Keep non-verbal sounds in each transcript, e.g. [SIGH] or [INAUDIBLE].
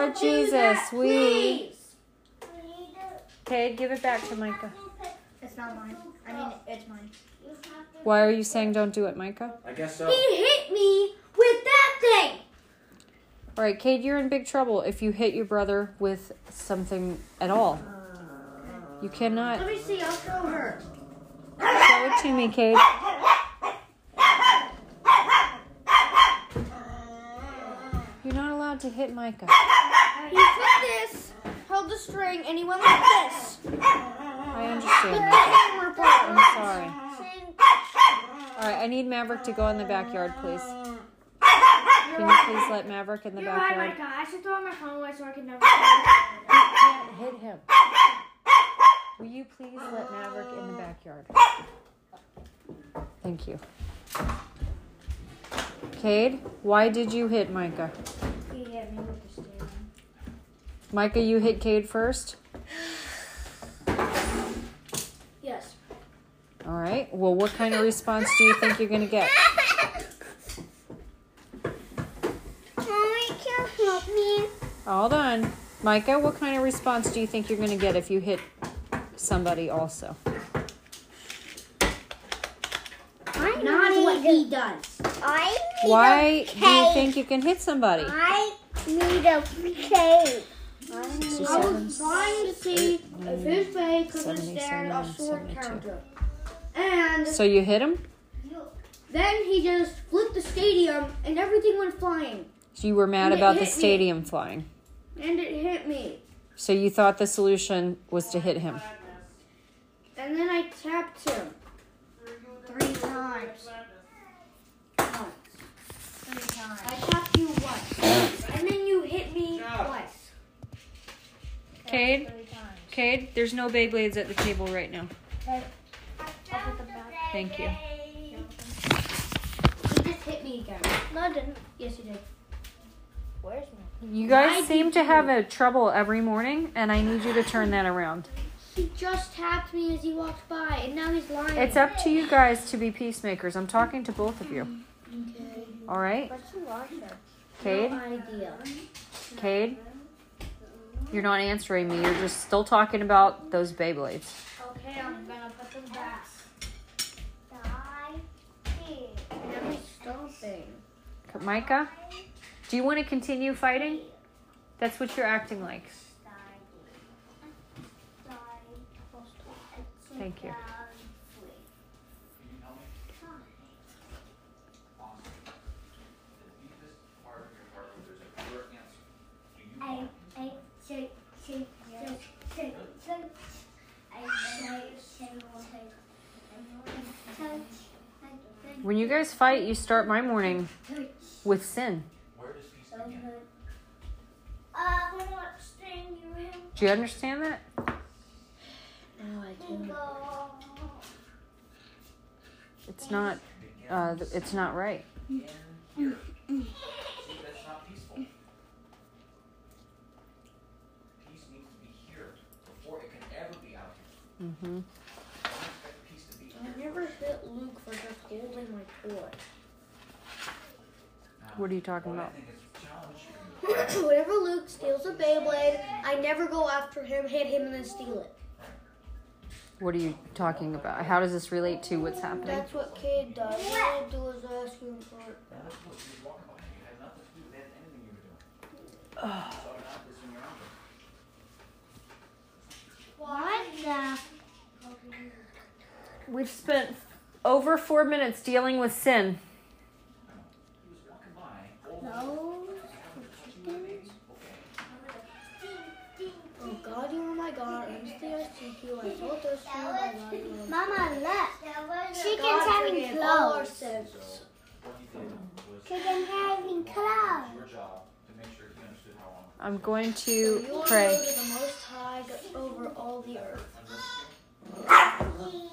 Lord Jesus, that, we- please. Cade, give it back to Micah. It's not mine. I mean, it's mine. Why are you saying don't do it, Micah? I guess so. He hit me with that thing. All right, Cade, you're in big trouble if you hit your brother with something at all. You cannot Let me see. I'll show her. show it to me, Cade. You're not allowed to hit Micah. He took this, held the string, and he went like this. I understand The that. camera part. I'm sorry. All right, I need Maverick to go in the backyard, please. Can you please let Maverick in the You're right, backyard? Micah. I should throw my phone away so I can never. You can't hit him. Will you please let Maverick in the backyard? Thank you. Cade, why did you hit Micah? He hit me with the steering. Micah, you hit Cade first? Yes. All right. Well, what kind of response do you think you're going to get? Mommy, can you help me? Hold on. Micah, what kind of response do you think you're going to get if you hit somebody also? Not what he does. I Why do you think you can hit somebody? I need a cake. I was trying to see if his face could withstand a 77, sword counter. And So you hit him? then he just flipped the stadium and everything went flying. So You were mad And about the hit me. stadium flying. And it hit me. So you thought the solution was to hit him. And then I tapped him. Three times. Once. Three times. I tapped you once. Cade. Cade, there's no Beyblades at the table right now. I'll put them back. Thank you. You just hit me again. No, I didn't. Yes, you did. Where's my? You guys Why seem to have a trouble every morning, and I need you to turn that around. He just tapped me as he walked by, and now he's lying. It's up to you guys to be peacemakers. I'm talking to both of you. Okay. All right, What's the launcher? Cade, No idea. Cade. You're not answering me. You're just still talking about those Beyblades. Okay, I'm gonna put them back. Die. here. Now he's stomping. Micah, do you want to continue fighting? That's what you're acting like. Thank you. When you guys fight, you start my morning with sin. So good. Uh, when what string you in? Do you understand that? Now I do. Go. It's not. Uh, th- it's not right. See, that's not peaceful. Peace needs to be here before it can ever be out here. hmm Don't expect peace to be I here. never hit Luke for just holding my toy. Now, What are you talking about? think is a challenge here [COUGHS] Whenever Luke steals a Beyblade, I never go after him, hit him, and then steal it. What are you talking about? How does this relate to what's happening? That's what Kid does. All I do is ask him for it. What you were walking behind. You had nothing to do with anything you were doing. So now this in your own. What the? We've spent over four minutes dealing with sin. He was walking by. holding No. you, my baby. Okay. Oh God, you are my God. Honestly, I seek you. I told to you. Mama, look. Chicken's having clothes. sins. What he did was Chicken's having clothes. your job to make sure he understood how long. I'm going to pray. The Most High over all the earth.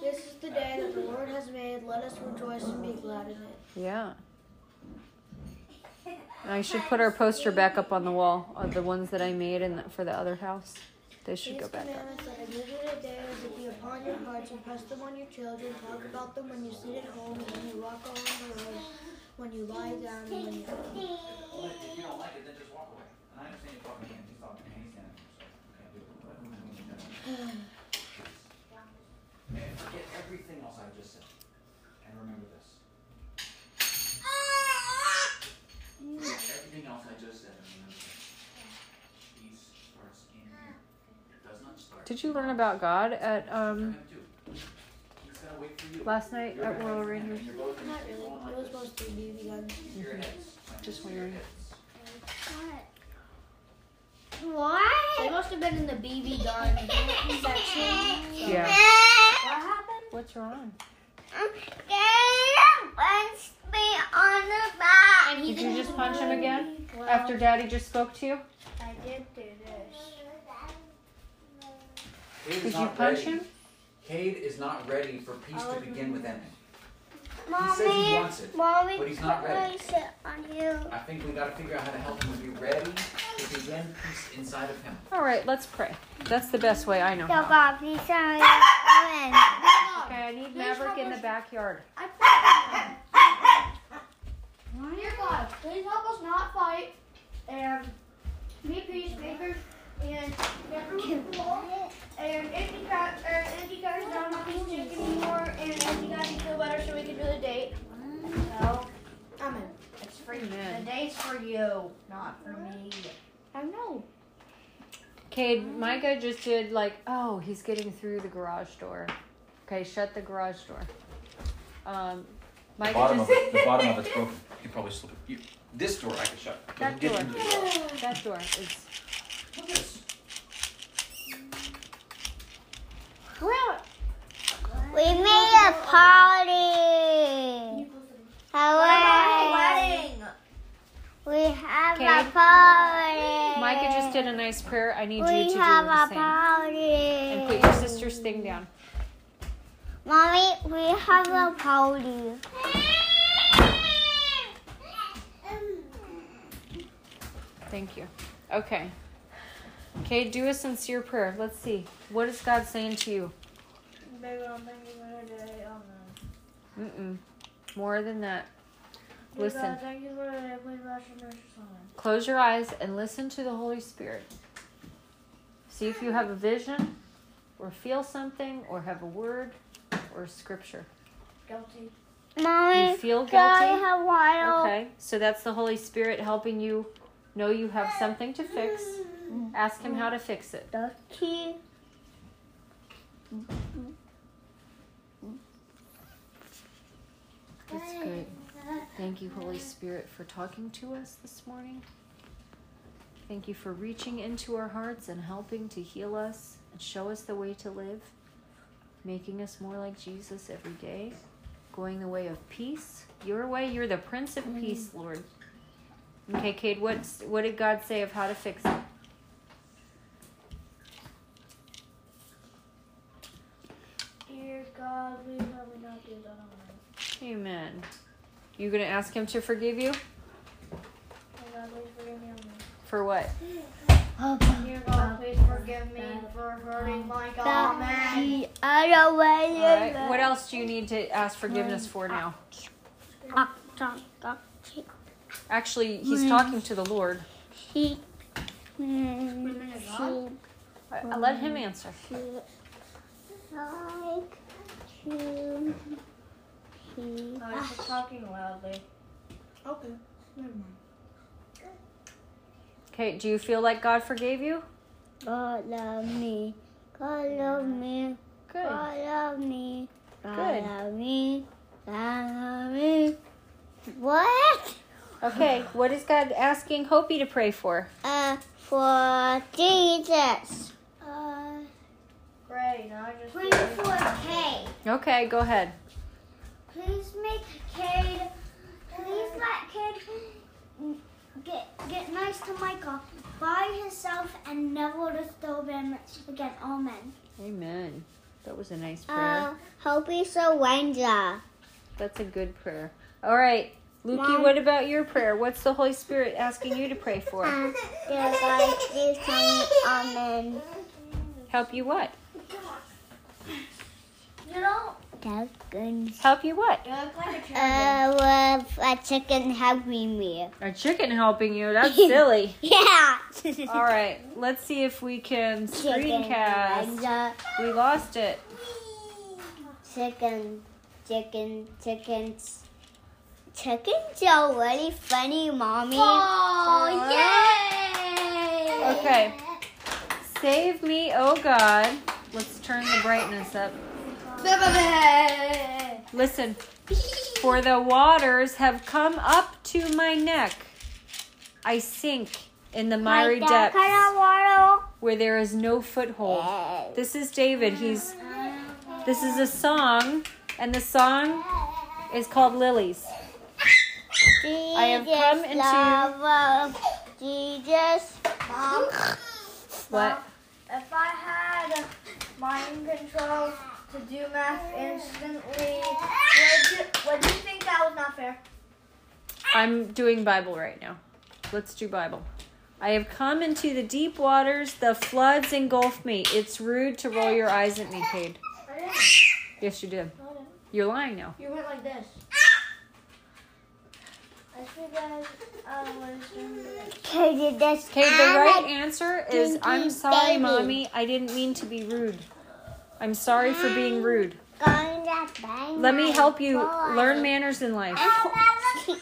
This is the day that the Lord has made. Let us rejoice and be glad in it. Yeah. I should put our poster back up on the wall of the ones that I made and for the other house. They should These go back commandments up. that I give you today is to be upon your hearts, them on your children, talk about them when you sit at home, and when you walk along the road, when you lie down, and when you. Well, if you don't like it, then just walk away. And I understand you forget everything else I just said. And remember this. Forget Everything else I just said and remember this. Peace starts in here. It does not start. Did you learn about God at um last night at Royal Rangers? Not really. It was supposed to be the um, Just wondering. What? Heads. They must have been in the BB gun section. Yeah. What happened? What's wrong? Caleb punched me on the back. And he Did you just punch him again? Well, After Daddy just spoke to you? I did do this. Did you punch ready. him? Cade is not ready for peace to oh. begin with enemy. Mommy, says he wants it, Mommy, but he's not ready. I sit on you? I think we gotta figure out how to help him be ready to begin peace inside of him. All right, let's pray. That's the best way I know So, how. God, please tell me. Okay, I need Maverick in the backyard. Dear God, please help us not fight and be peacemakers and get cool. And Andy got or Andy got his down not being sick anymore and Andy got to feel better so we could really date. So Amen. It's for Amen. The date's for you, not for me. I know. Cade, Micah just did like, oh, he's getting through the garage door. Okay, shut the garage door. Um, The Micah bottom of it, the bottom of [LAUGHS] it's broken. You probably slip it. You, this door I can shut. You That door. into door. that door is. Look at this. We made a party. Hooray. Wedding. We have Okay. a party. Micah just did a nice prayer. I need you We to do have the a same. party. And put your sister's thing down. Mommy, we have a party. Thank you. Okay. Okay, do a sincere prayer. Let's see. What is God saying to you? Baby, I'm thanking you for the day. Amen. Mm-mm. More than that. Listen. God, thank you for the day. Please bless your precious son. Close your eyes and listen to the Holy Spirit. See if you have a vision, or feel something, or have a word, or scripture. Guilty. Mommy, You feel guilty? Okay, so that's the Holy Spirit helping you know you have something to fix. Mm-hmm. Ask Him how to fix it. The key. That's good. Thank you, Holy Spirit, for talking to us this morning. Thank you for reaching into our hearts and helping to heal us and show us the way to live, making us more like Jesus every day, going the way of peace. Your way, you're the Prince of Peace, mm-hmm. Lord. Okay, Cade, what's, what did God say of how to fix it? Dear God, please help me not do that. Amen. Amen. You gonna ask Him to forgive you? Dear God, please forgive me. Amen. For what? Dear God, please forgive me for hurting my God. Amen. The other way. All right. What else do you need to ask forgiveness for now? Actually, He's talking to the Lord. I, I uh, let Him answer. Like to. He. I was just talking loudly. Okay. Never mind. Okay, do you feel like God forgave you? God love me. God love me. Good. God love me. God Good. love me. God love me. What? Okay, what is God asking Hopi to pray for? Uh, for Jesus. Uh, Great. Now I just. pray for Cade. Okay, go ahead. Please make Cade. Please let Cade get get nice to Michael by himself and never disturb him again. Amen. Amen. That was a nice prayer. Uh, hope he's a ranger. That's a good prayer. All right, Lukey, Mom. what about your prayer? What's the Holy Spirit asking you to pray for? Uh, dear God, please tell me Amen. Help you what? You know, That's good. Help you what? you look like a cherubim. Uh, with a chicken helping me. A chicken helping you. That's [LAUGHS] silly. Yeah. All right, let's see if we can screencast. We lost it. Chicken, chicken, chickens. Chickens are really funny, mommy. Oh, yay! Okay. Save me, oh God. Let's turn the brightness up. Listen. For the waters have come up to my neck. I sink in the miry depths kind of water. where there is no foothold. This is David. He's this is a song, and the song is called Lilies. I have come into- Jesus. Mom, What? if I had mind control to do math instantly, would you, would you think that was not fair? I'm doing Bible right now. Let's do Bible. I have come into the deep waters, the floods engulf me. It's rude to roll your eyes at me, Cade. Yes, you did. You're lying now. You went like this. I think that I uh, was doing this. Okay, did this. Okay, the right answer is I'm sorry, mommy. I didn't mean to be rude. I'm sorry for being rude. Going to bang Let me help you learn manners in life. [LAUGHS]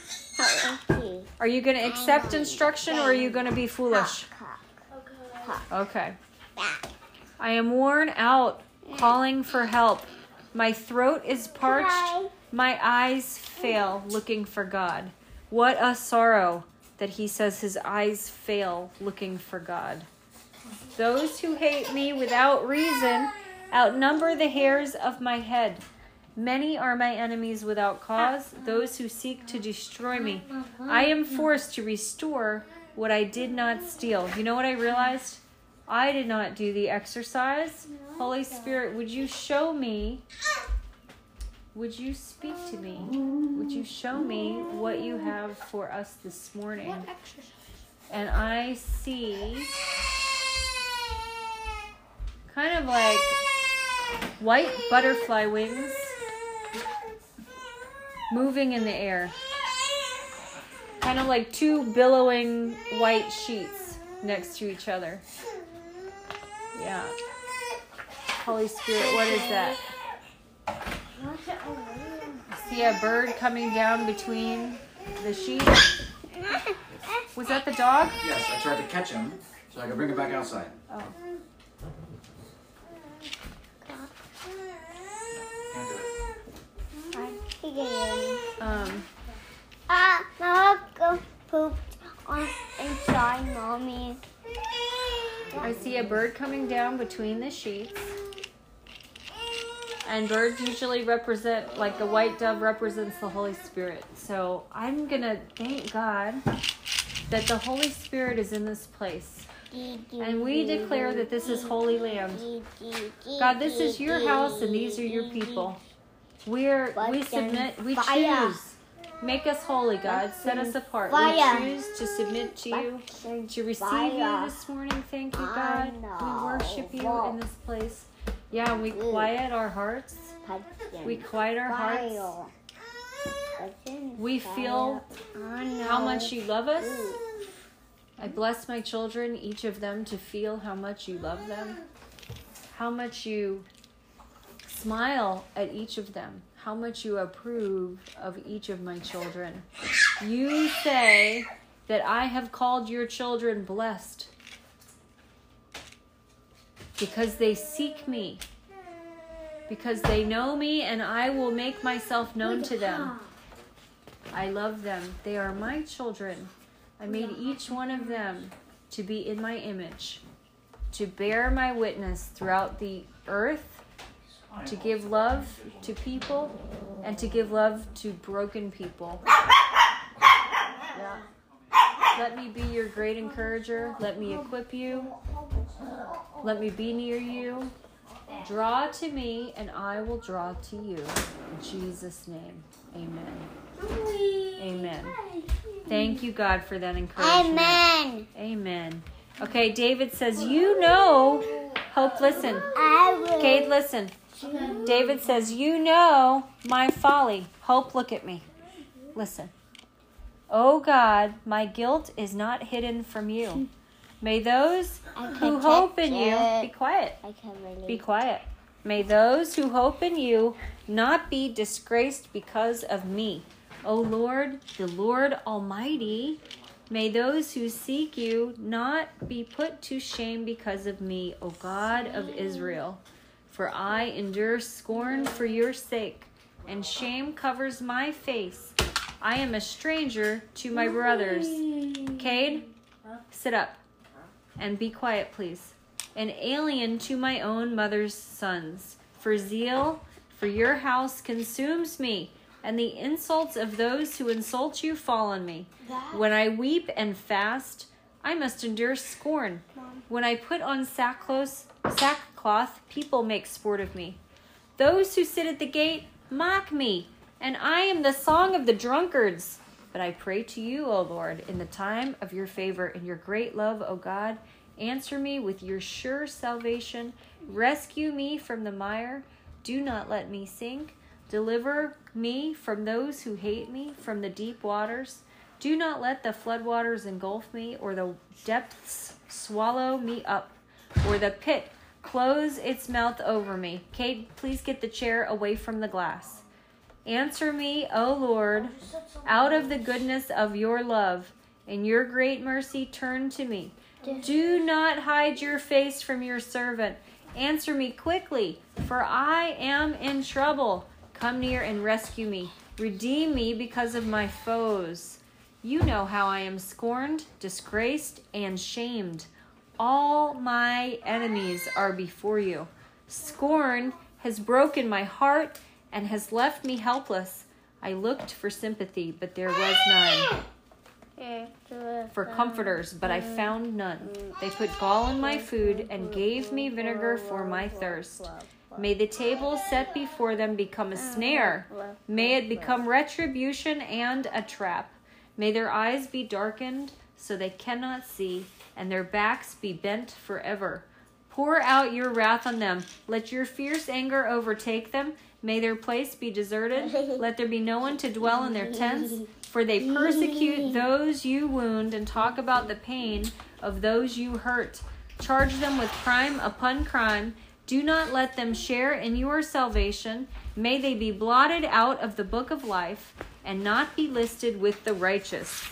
Are you going to accept instruction or are you going to be foolish? Okay. Okay. I am worn out calling for help. My throat is parched. My eyes fail looking for God. What a sorrow that he says his eyes fail looking for God. Those who hate me without reason outnumber the hairs of my head. Many are my enemies without cause, ah. those who seek to destroy me. Ah. I am forced to restore what I did not steal. You know what I realized? I did not do the exercise. Holy Spirit, would you show me? Would you speak to me? Would you show me what you have for us this morning? And I see kind of like white butterfly wings moving in the air. Kind of like two billowing white sheets next to each other. Yeah. Holy Spirit, what is that? I see a bird coming down between the sheets. Was that the dog? Yes, I tried to catch him so I could bring him back outside. Oh. Can't Um, Ah, go pooped on inside mommy. I see a bird coming down between the sheets. And birds usually represent, like the white dove represents the Holy Spirit. So I'm going to thank God that the Holy Spirit is in this place. And we declare that this is holy land. God, this is your house and these are your people. We're, we submit, we Fire. choose. Make us holy, God. Set us apart. Fire. We choose to submit to you to receive you this morning. Thank you, God. We worship you in this place. Yeah, we quiet our hearts. We quiet our hearts. We feel how much you love us. I bless my children, each of them, to feel how much you love them, how much you smile at each of them, how much you approve of each of my children. You say that I have called your children blessed because they seek me, because they know me, and I will make myself known to them. I love them. They are my children. I made each one of them to be in my image, to bear my witness throughout the earth, to give love to people, and to give love to broken people. Yeah. Let me be your great encourager. Let me equip you. Let me be near you. Draw to me, and I will draw to you. In Jesus' name, amen. Amen. Thank you, God, for that encouragement. Amen. Amen. Okay, David says, You know, Hope, listen. I will. Cade, listen. David says, You know my folly. Hope, look at me. Listen. Oh God, my guilt is not hidden from you. May those who hope in you be quiet. I can really. Be quiet. May those who hope in you not be disgraced because of me. O Lord, the Lord Almighty, May those who seek you not be put to shame because of me, O God of Israel. For I endure scorn for your sake, and shame covers my face. I am a stranger to my brothers. Cade, sit up and be quiet, please. An alien to my own mother's sons. For zeal for your house consumes me, and the insults of those who insult you fall on me. When I weep and fast, I must endure scorn. When I put on sackcloth, sackcloth, people make sport of me. Those who sit at the gate mock me, and I am the song of the drunkards. But I pray to you, O Lord, in the time of your favor and your great love, O God. Answer me with your sure salvation. Rescue me from the mire. Do not let me sink. Deliver me from those who hate me, from the deep waters. Do not let the floodwaters engulf me, or the depths swallow me up, or the pit close its mouth over me. Cade, please get the chair away from the glass. Answer me, O Lord, out of the goodness of your love. In your great mercy, turn to me. Do not hide your face from your servant. Answer me quickly, for I am in trouble. Come near and rescue me. Redeem me because of my foes. You know how I am scorned, disgraced, and shamed. All my enemies are before you. Scorn has broken my heart and has left me helpless. I looked for sympathy, but there was none. For comforters, but I found none. They put gall in my food and gave me vinegar for my thirst. May the table set before them become a snare. May it become retribution and a trap. May their eyes be darkened so they cannot see, and their backs be bent forever. Pour out your wrath on them. Let your fierce anger overtake them. May their place be deserted. [LAUGHS] Let there be no one to dwell in their tents. For they [LAUGHS] persecute those you wound and talk about the pain of those you hurt. Charge them with crime upon crime. Do not let them share in your salvation. May they be blotted out of the book of life and not be listed with the righteous.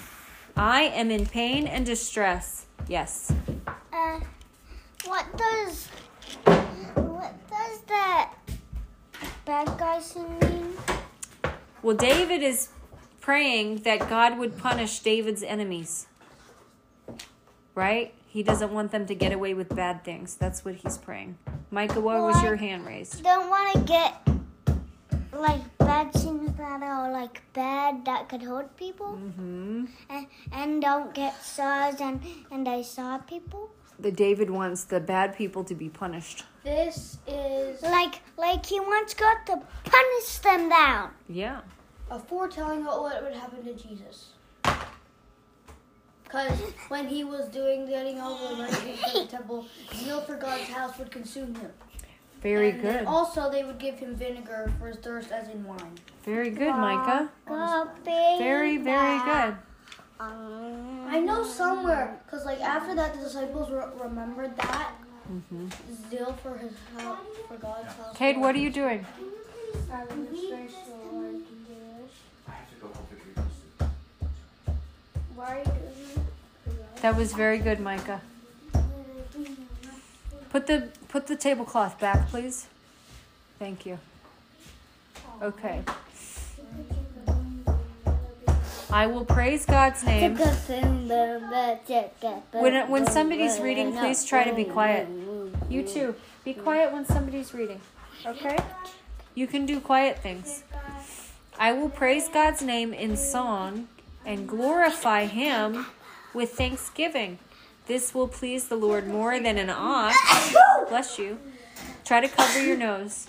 I am in pain and distress. Yes. Uh, what does what does that bad guy scene mean? Well, David is praying that God would punish David's enemies. Right? He doesn't want them to get away with bad things. That's what he's praying. Micah, why was your hand raised? Don't want to get like bad things that are like bad that could hurt people, hmm and, and don't get saws and and I saw people. The David wants the bad people to be punished. This is Like like he wants God to punish them down. Yeah. a foretelling of what would happen to Jesus. Because when he was doing getting the money for the [LAUGHS] temple, zeal for God's house would consume him. Very And good. Also, they would give him vinegar for his thirst, as in wine. Very good, Micah. Very, very good. Um, I know somewhere, because like after that, the disciples re- remembered that hmm zeal for his help, for God's house. Cade, what are you doing? I have to go home figure this. Why are you doing That was very good, Micah. Put the put the tablecloth back, please. Thank you. Okay. I will praise God's name. When when somebody's reading, please try to be quiet. You too. Be quiet when somebody's reading. Okay? You can do quiet things. I will praise God's name in song and glorify him with thanksgiving. This will please the Lord more than an ox. Bless you. Try to cover your nose.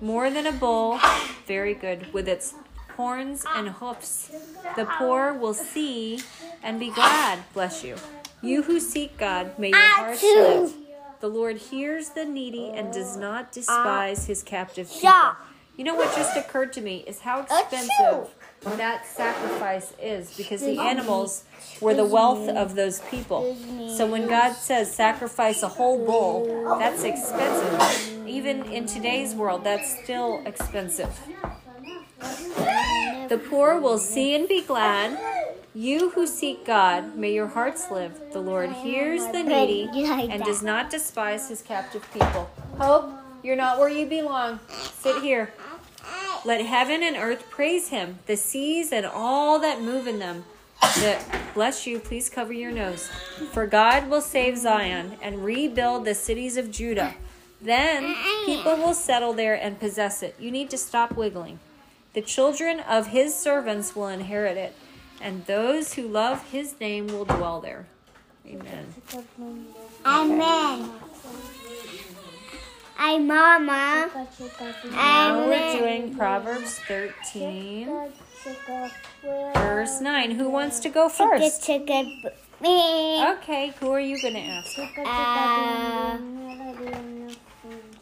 More than a bull. Very good. With its horns and hoofs. The poor will see and be glad. Bless you. You who seek God, may your ah, hearts live. The Lord hears the needy and does not despise his captive people. You know what just occurred to me is how ah, expensive that sacrifice is because the animals were the wealth of those people. So when God says sacrifice a whole bull, that's expensive. Even in today's world, that's still expensive. The poor will see and be glad. You who seek God, may your hearts live. The Lord hears the needy and does not despise his captive people. Hope, you're not where you belong. Sit here. Let heaven and earth praise him, the seas and all that move in them. The, bless you, please cover your nose. For God will save Zion and rebuild the cities of Judah. Then people will settle there and possess it. You need to stop wiggling. The children of his servants will inherit it, and those who love his name will dwell there. Amen. Amen. Ay, Mama. Now we're doing Proverbs 13, verse 9. Who wants to go first? Chicken, me. Okay, who are you going to ask?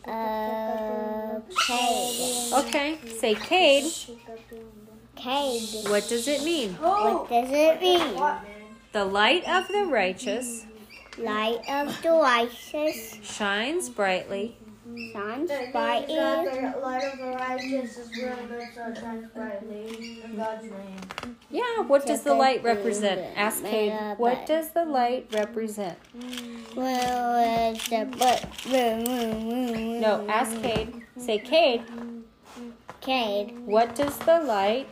Uh, uh, Cade. Okay, say Cade. Cade. What does it mean? What does it mean? The light of the righteous Light of the righteous shines brightly. Shines The brightly. light of the righteous is where the shines brightly in God's name. Yeah, what does the light represent? Ask Cade. What does the light represent? Well, it's the but No, ask Cade. Say, Cade, Cade. what does the light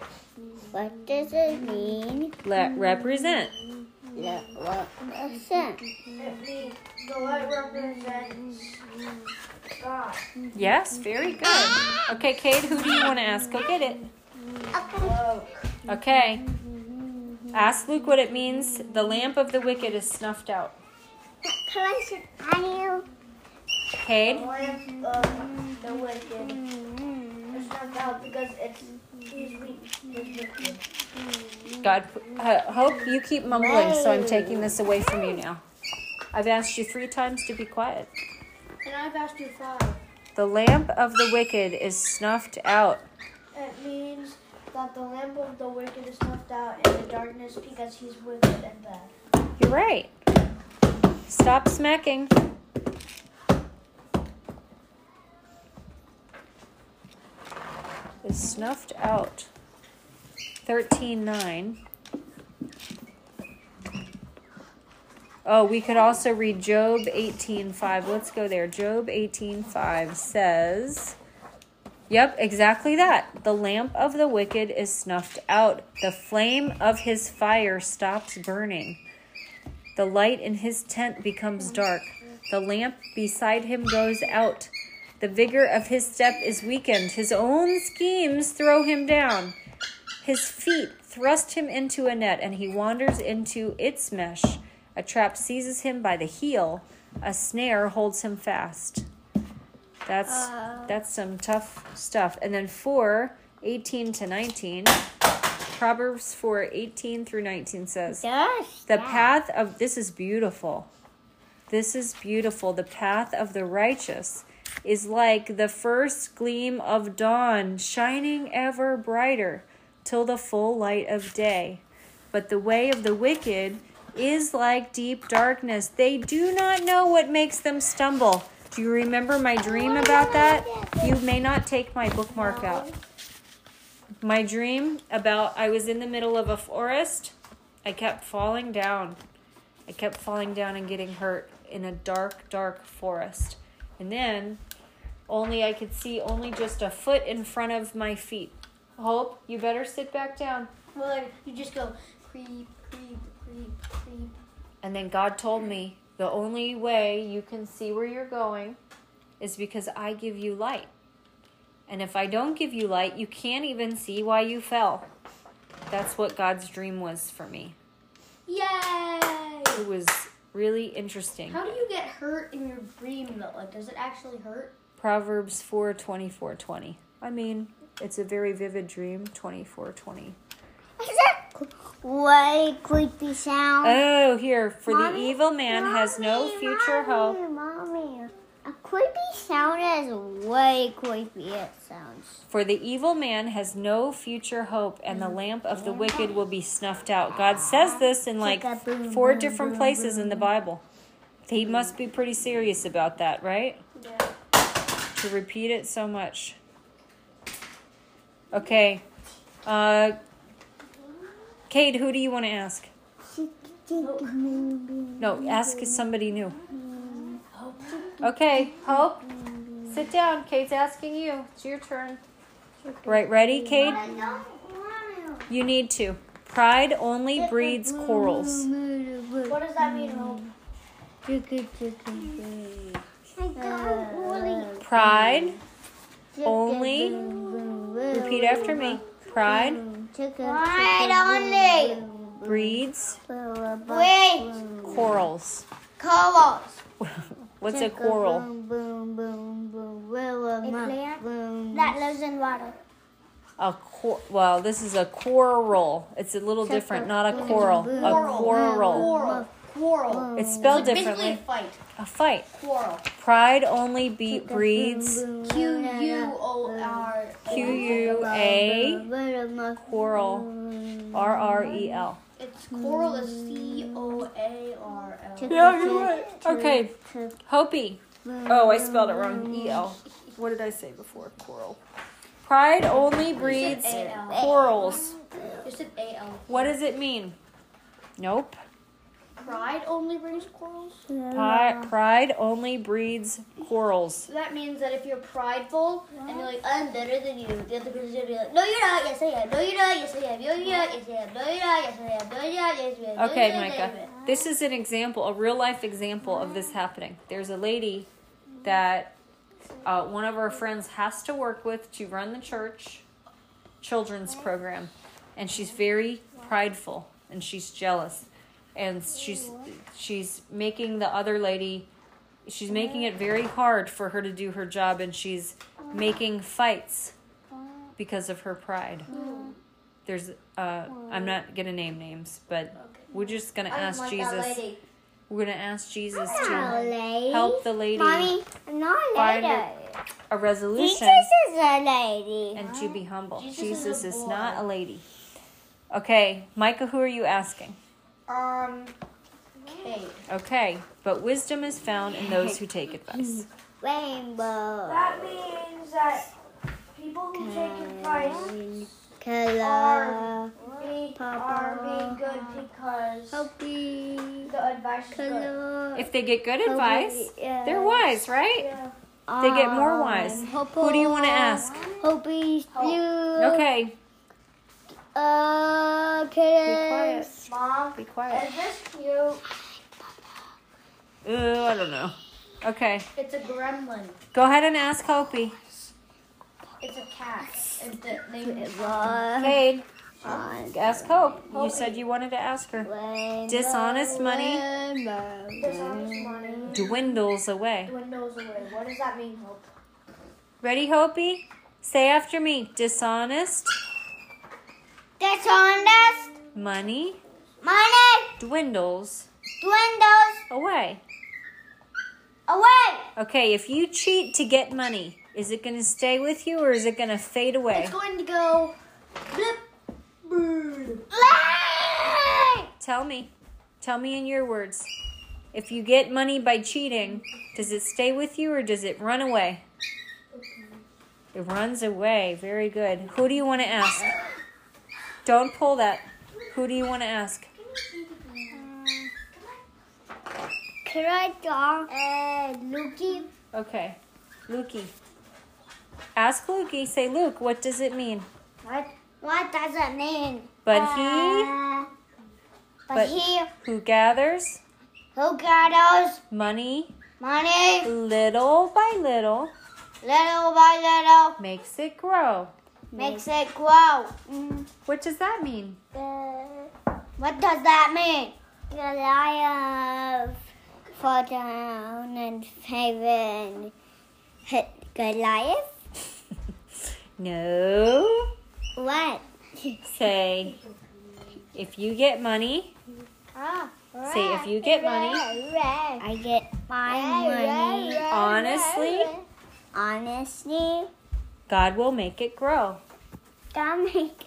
What does it mean? le- represent? Let what percent? It means the light represents God. Yes, very good. Okay, Cade, who do you want to ask? Go get it. Okay. Okay. Ask Luke what it means. The lamp of the wicked is snuffed out. Can I sit on you? The lamp of the wicked is snuffed out because it's he's weak. He's wicked. God, uh, Hope, you keep mumbling, so I'm taking this away from you now. I've asked you three times to be quiet. And I've asked you five. The lamp of the wicked is snuffed out. It means that the lamp of the wicked is snuffed out in the darkness because he's wicked and bad. You're right. Stop smacking. Is snuffed out. 13.9. Oh, we could also read Job 18.5. Let's go there. Job 18.5 says, Yep, exactly that. The lamp of the wicked is snuffed out. The flame of his fire stops burning. The light in his tent becomes dark. The lamp beside him goes out. The vigor of his step is weakened. His own schemes throw him down. His feet thrust him into a net, and he wanders into its mesh. A trap seizes him by the heel. A snare holds him fast. That's uh. that's some tough stuff. And then 4, 18 to 19. Proverbs 4, 18 through 19 says, the path of this is beautiful. This is beautiful. The path of the righteous is like the first gleam of dawn, shining ever brighter till the full light of day. But the way of the wicked is like deep darkness. They do not know what makes them stumble. Do you remember my dream about that? You may not take my bookmark out. My dream about I was in the middle of a forest. I kept falling down. I kept falling down and getting hurt in a dark, dark forest. And then only I could see only just a foot in front of my feet. Hope, you better sit back down. Well, you just go creep, creep, creep, creep. And then God told me the only way you can see where you're going is because I give you light. And if I don't give you light, you can't even see why you fell. That's what God's dream was for me. Yay! It was really interesting. How do you get hurt in your dream though? Like, does it actually hurt? Proverbs 4 24 20. I mean, it's a very vivid dream, 24 20. Way creepy sound. Oh, here, for the evil man has no future mommy, hope. Mommy, a creepy sound is way creepy. It sounds. For the evil man has no future hope, and the lamp of the wicked will be snuffed out. God says this in like four different places in the Bible. He must be pretty serious about that, right? Yeah. To repeat it so much. Okay. Uh, Cade, who do you want to ask? No, ask somebody new. Okay, Hope. Sit down. Cade's asking you. It's your turn. Right, ready, Cade? I don't want to. You need to. Pride only breeds corals. What does that mean, Hope? I got Pride only. Repeat after me. Pride Pride only. breeds Wait. Corals. Colors. [LAUGHS] What's a quarrel? A plant that lives in water. A quar- well, this is a quarrel. It's a little different, not a quarrel. A quarrel. Quarrel. Quarrel. It's spelled Basically a differently. fight. A fight. Quarrel. Pride only be- breeds Q U O R. Q U A quarrel. R R E L. It's coral is C O A R L. Yeah, you're right. Okay, Hopi. Oh, I spelled it wrong. E L. What did I say before? Coral. Pride only breeds corals. You said A L. What does it mean? Nope. Pride only brings quarrels. Pri- pride only breeds quarrels. So that means that if you're prideful and you're like, I'm better than you, the other person's gonna be like, No, you're not. Yes, I am. No, you're not. Yes, I am. No, you're not. Yes, I am. No, you're not. Yes, I am. No, you're not. Yes, I am. No, Okay, you're not. Micah. Yes, I am. This is an example, a real life example of this happening. There's a lady that uh, one of our friends has to work with to run the church children's program, and she's very prideful and she's jealous, and she's she's making the other lady, she's making it very hard for her to do her job, and she's making fights because of her pride. There's uh, I'm not gonna name names, but we're just gonna ask Jesus. We're gonna ask Jesus to help the lady Mommy, I'm not a Find lady. a resolution Jesus is a lady. and to be humble. Jesus Jesus, is is not a lady. Okay, Micah, who are you asking? Um, Cade. Okay, but wisdom is found in those who take [LAUGHS] advice. Rainbow. That means that people who take advice Color. be, are being good because Hopi. the advice is good. If they get good advice, yeah. they're wise, right? Yeah. They get more wise. Who do you want to ask? Hopi's blue. Okay, Uh, be quiet. kiss. Mom, Be quiet. is this cute? Ooh, I don't know. Okay, It's a gremlin. go ahead and ask Hopi. It's a cat. It's the name. Uh, Cade, ask Hope. You said you wanted to ask her. Rainbow, Dishonest money. Dishonest money dwindles away. dwindles away. What does that mean, Hope? Ready, Hopi? Say after me. Dishonest Dishonest money money dwindles dwindles away. away. Okay, if you cheat to get money, is it going to stay with you or is it going to fade away? It's going to go. Blip. Tell me. Tell me in your words. If you get money by cheating, does it stay with you or does it run away? It runs away. Very good. Who do you want to ask? [LAUGHS] Don't pull that. Who do you want to ask? Correct. Uh, Lukey. Okay. Lukey. Ask Lukey. Say, Luke, what does it mean? What? What does it mean? But he Uh, but, but- he who gathers who gathers money money little by little little by little makes it grow. Makes it grow. Mm. What does that mean? Uh, what does that mean? Goliath fall down and heaven hit Goliath. [LAUGHS] No. What? Say, if you get money, Ah, say, if you get money I get my money honestly, honestly. God will make it grow. God make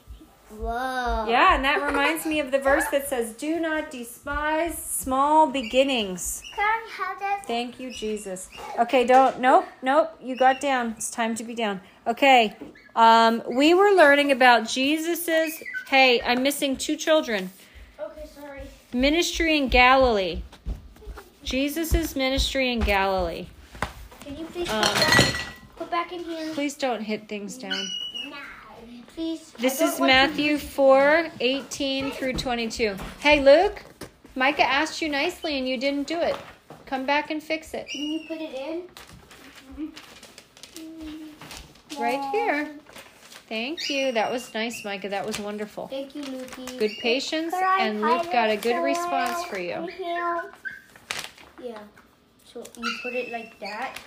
Whoa. Yeah, and that reminds me of the verse that says, Do not despise small beginnings. Karen, how does Thank you, Jesus. Okay, don't. Nope, nope. You got down. It's time to be down. Okay. Um, we were learning about Jesus's. Hey, I'm missing two children. Okay, sorry. Ministry in Galilee. Jesus's ministry in Galilee. Can you please Um, back, in here? Please don't hit things down. Please. This is don't want to- Matthew 4 18 through 22. Hey, Luke, Micah asked you nicely and you didn't do it. Come back and fix it. Can you put it in? Right here. Thank you. That was nice, Micah. That was wonderful. Thank you, Lukey. Good patience, and Luke got a good response for you. Yeah. So you put it like that,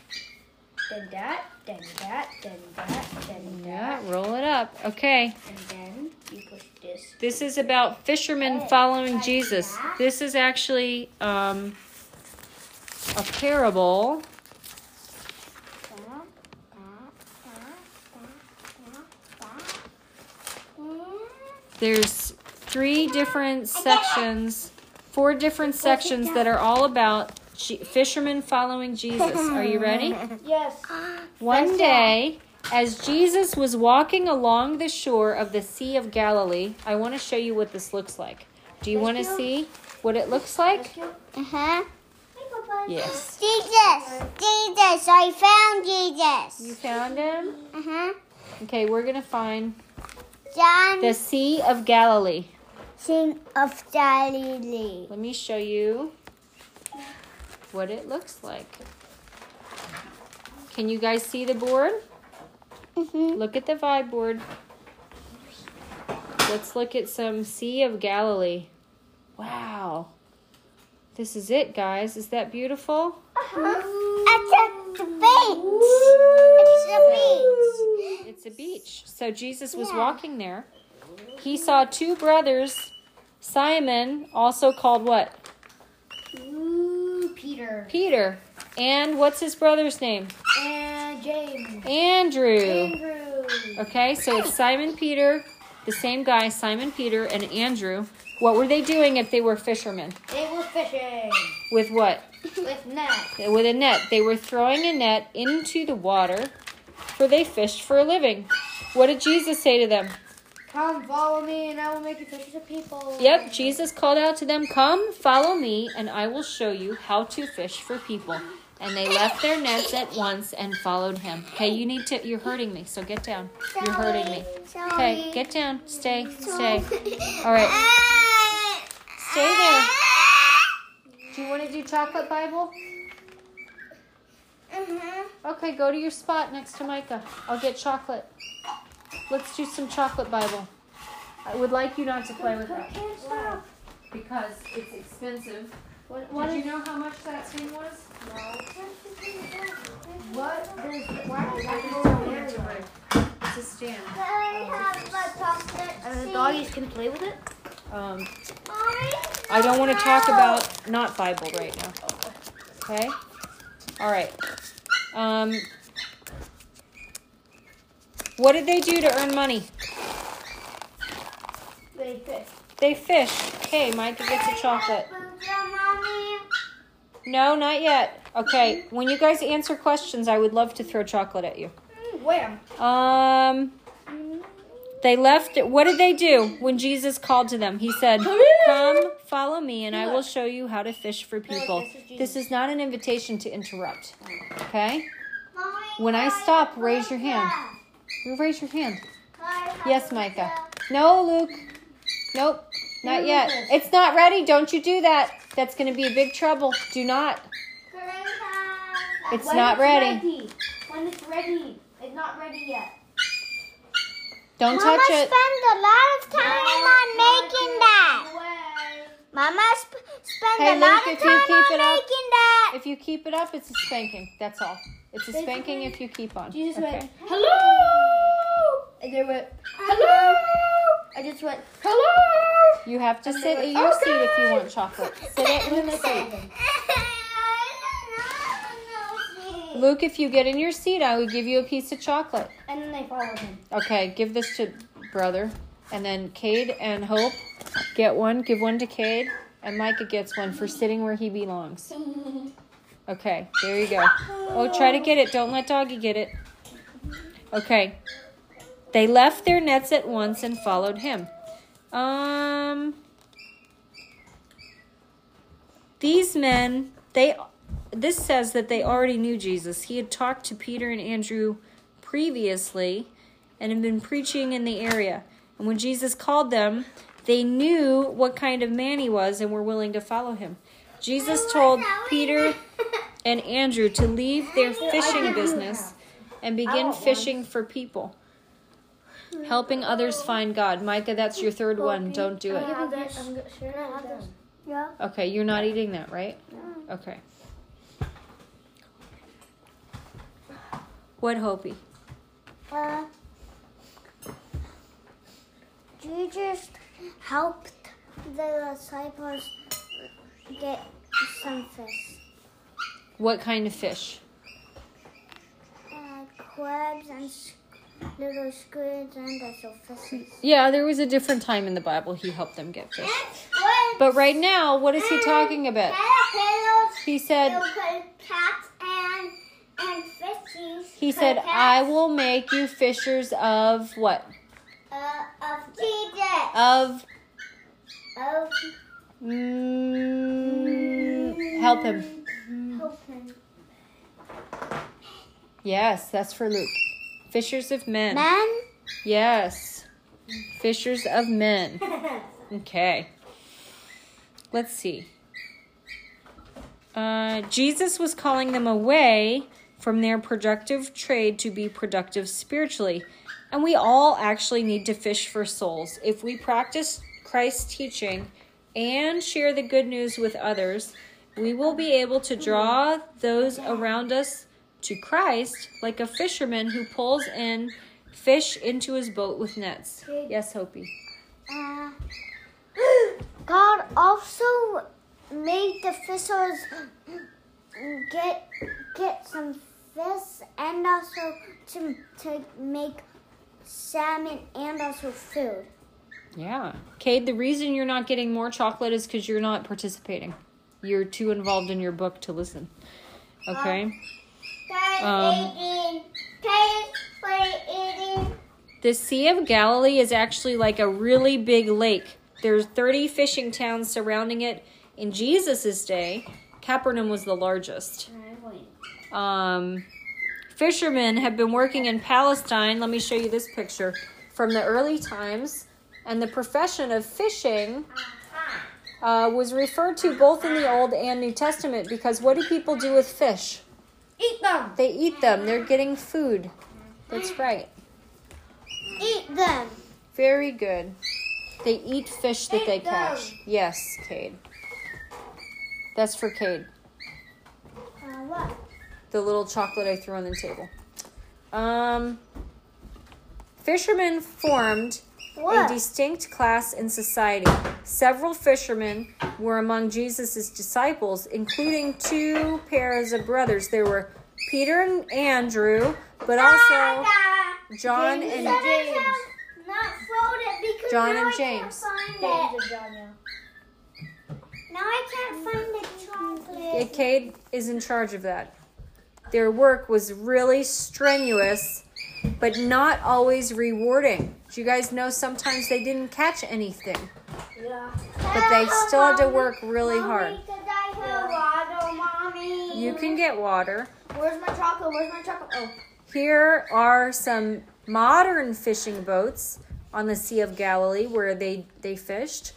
then that, then that, then that, then Yeah, roll it up. Okay. and then you push this. This is about fishermen following Jesus. This is actually um, a parable. There's three different sections, four different sections that are all about Je- fishermen following Jesus. Are you ready? [LAUGHS] Yes. One day, as Jesus was walking along the shore of the Sea of Galilee, I want to show you what this looks like. Do you want to see what it looks like? Uh-huh. Yes. Jesus, Jesus, I found Jesus. You found him? Uh-huh. Okay, we're going to find John, the Sea of Galilee. Sea of Galilee. Let me show you what it looks like. Can you guys see the board? Mm-hmm. Look at the vibe board. Let's look at some Sea of Galilee. Wow. This is it, guys. Is that beautiful? It's a beach. It's a beach. It's a beach. So Jesus was Yeah. walking there. He saw two brothers, Simon, also called what? Peter. Peter. And what's his brother's name? And James. Andrew. Andrew. Okay, so it's Simon Peter, the same guy, Simon Peter and Andrew. What were they doing if they were fishermen? They were fishing With what? with net. With a net. They were throwing a net into the water, for they fished for a living. What did Jesus say to them? Come, follow me, and I will make you fishers of people. Yep, Jesus called out to them, Come, follow me, and I will show you how to fish for people. And they left their nets at once and followed him. Okay, you need to, you're hurting me, so get down. You're hurting me. Okay, get down. Stay, stay. All right, stay there. [LAUGHS] Do you want to do chocolate Bible? Mm-hmm. Okay, go to your spot next to Micah. I'll get chocolate. Let's do some chocolate Bible. I would like you not to play with that because it's expensive. What, what, Did you know how much that thing was? what does, why does It's a stand. And the doggies can play with it? Um, I don't want to talk about not Bible right now. Okay? All right. Um, what did they do to earn money? They fish. They fished. Okay, Micah gets a chocolate. No, not yet. Okay, when you guys answer questions, I would love to throw chocolate at you. Mm, Wham. Um, they left. What did they do when Jesus called to them? He said, "Come, follow me, and I will show you how to fish for people." this is Jesus. This is not an invitation to interrupt. Okay? When I stop, raise your hand. You raise your hand. Yes, Micah. No, Luke. Nope. Not yet. It's not ready. Don't you do that. That's going to be a big trouble. Do not. It's When not it's ready. When it's ready. It's not ready yet. Don't Mama touch it. Mama spent a lot of time on making that. Mama sp- spent Hey, a lot of time on it up- making that. If you keep it up, it's a spanking. That's all. It's a spanking if you keep on. Jesus Okay. went, hello! And they went, hello! I just went, hello! You have to sit at your seat if you want chocolate. Sit at your [LAUGHS] seat. [LAUGHS] Luke, if you get in your seat, I will give you a piece of chocolate. And then they followed him. Okay, give this to brother. And then Cade and Hope get one. Give one to Cade. And Micah gets one for sitting where he belongs. [LAUGHS] Okay, there you go. Oh, try to get it. Don't let Doggy get it. Okay. They left their nets at once and followed him. Um these men, they this says that they already knew Jesus. He had talked to Peter and Andrew previously and had been preaching in the area. And when Jesus called them, they knew what kind of man he was and were willing to follow him. Jesus told Peter and Andrew to leave their fishing business and begin fishing for people, helping others find God. Micah, that's your third one. Don't do it. have this. I'm gonna share it with them. Yeah. Okay, you're not eating that, right? Okay. What Hopi? Uh, Jesus helped the disciples get some fish. What kind of fish? Uh, crabs and little squids and. Yeah, there was a different time in the Bible he helped them get fish. But right now, what is he talking about? He said cats and and fishies. he said I will make you fishers of what? Uh, of Jesus. Of Of mm, help him. Yes, that's for Luke. Fishers of men. Men. Yes. Fishers of men. [LAUGHS] Okay. Let's see. Uh, Jesus was calling them away from their productive trade to be productive spiritually. And we all actually need to fish for souls. If we practice Christ's teaching and share the good news with others, we will be able to draw those around us to Christ like a fisherman who pulls in fish into his boat with nets. Yes, Hopi. Uh, [GASPS] God also made the fishers get get some fish and also to to make salmon and also food. Yeah. Cade, the reason you're not getting more chocolate is because you're not participating. You're too involved in your book to listen. Okay? Um, eating. The Sea of Galilee is actually like a really big lake. There's 30 fishing towns surrounding it. In Jesus' day, Capernaum was the largest. Um, fishermen have been working in Palestine. Let me show you this picture from the early times. And the profession of fishing uh, was referred to both in the Old and New Testament because what do people do with fish? Eat them. They eat them, they're getting food. That's right. Eat them. Very good. They eat fish that they them. catch. Yes, Cade. That's for Cade. Uh, what? The little chocolate I threw on the table. Um, fishermen formed What? a distinct class in society. Several fishermen were among Jesus' disciples, including two pairs of brothers. There were Peter and Andrew, but also John and Not fold it because John now and I can't James. find it. and John, yeah. Now I can't find the chocolate. Cade is in charge of that. Their work was really strenuous, but not always rewarding. Do you guys know sometimes they didn't catch anything, Yeah. but they still had to work really hard. Mommy, I have water, mommy? You can get water. Where's my chocolate? Where's my chocolate? Oh. Here are some modern fishing boats on the Sea of Galilee where they, they fished.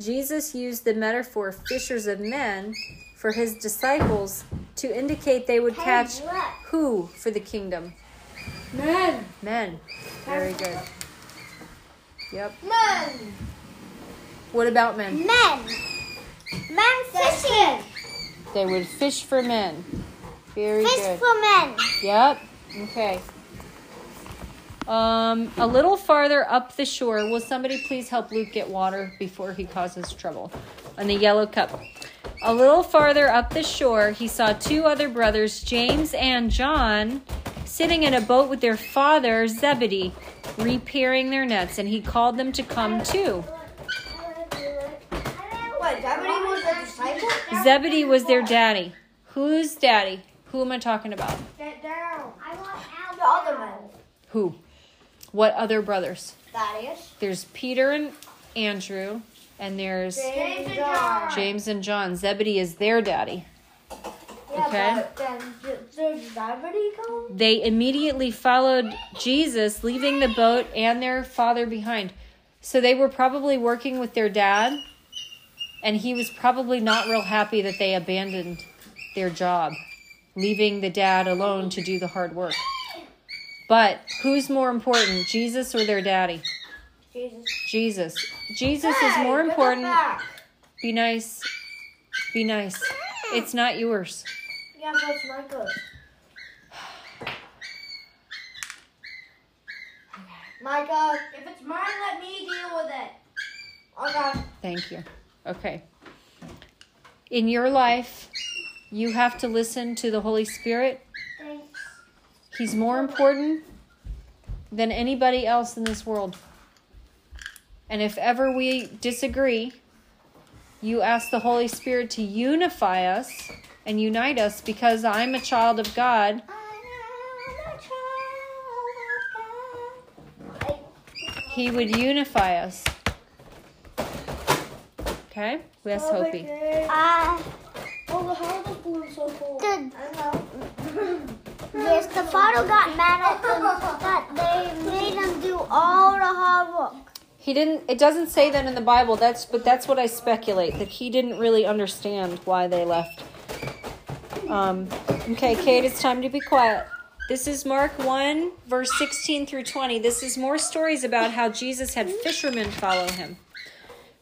Jesus used the metaphor fishers of men for his disciples to indicate they would catch who for the kingdom? Men. Men. Very good. Yep. Men. What about men? Men. Men fishing. They would fish for men. Very Fish good. Fish for men. Yep. Okay. Um, a little farther up the shore, will somebody please help Luke get water before he causes trouble? On the yellow cup. A little farther up the shore, he saw two other brothers, James and John, sitting in a boat with their father, Zebedee, repairing their nets, and he called them to come too. What, Zebedee was disciple? Zebedee was their daddy. Who's daddy? Who am I talking about? Get down. I want The other men. Who? What other brothers? Thaddeus. There's Peter and Andrew, and there's James and John. James and John. Zebedee is their daddy. Okay. but then did, did Zebedee come? They immediately followed Jesus, leaving the boat and their father behind. So they were probably working with their dad, and he was probably not real happy that they abandoned their job, leaving the dad alone to do the hard work. But who's more important, Jesus or their daddy? Jesus. Jesus. Jesus is more important. Be nice. Be nice. It's not yours. Yeah, but it's my good. Micah, If it's mine, let me deal with it. okay. Thank you. Okay. In your life, you have to listen to the Holy Spirit. Thanks. He's more important than anybody else in this world. And if ever we disagree, you ask the Holy Spirit to unify us and unite us because I'm a child of God. He would unify us. Okay? We ask Hopi. Uh, Oh, how the balloon so cool? the, I yes, the father got mad at them that they made them do all the hard work. He didn't it doesn't say that in the Bible. That's but that's what I speculate that he didn't really understand why they left. Um okay, Cade, it's time to be quiet. This is Mark 1 verse 16 through 20. This is more stories about how Jesus had fishermen follow him.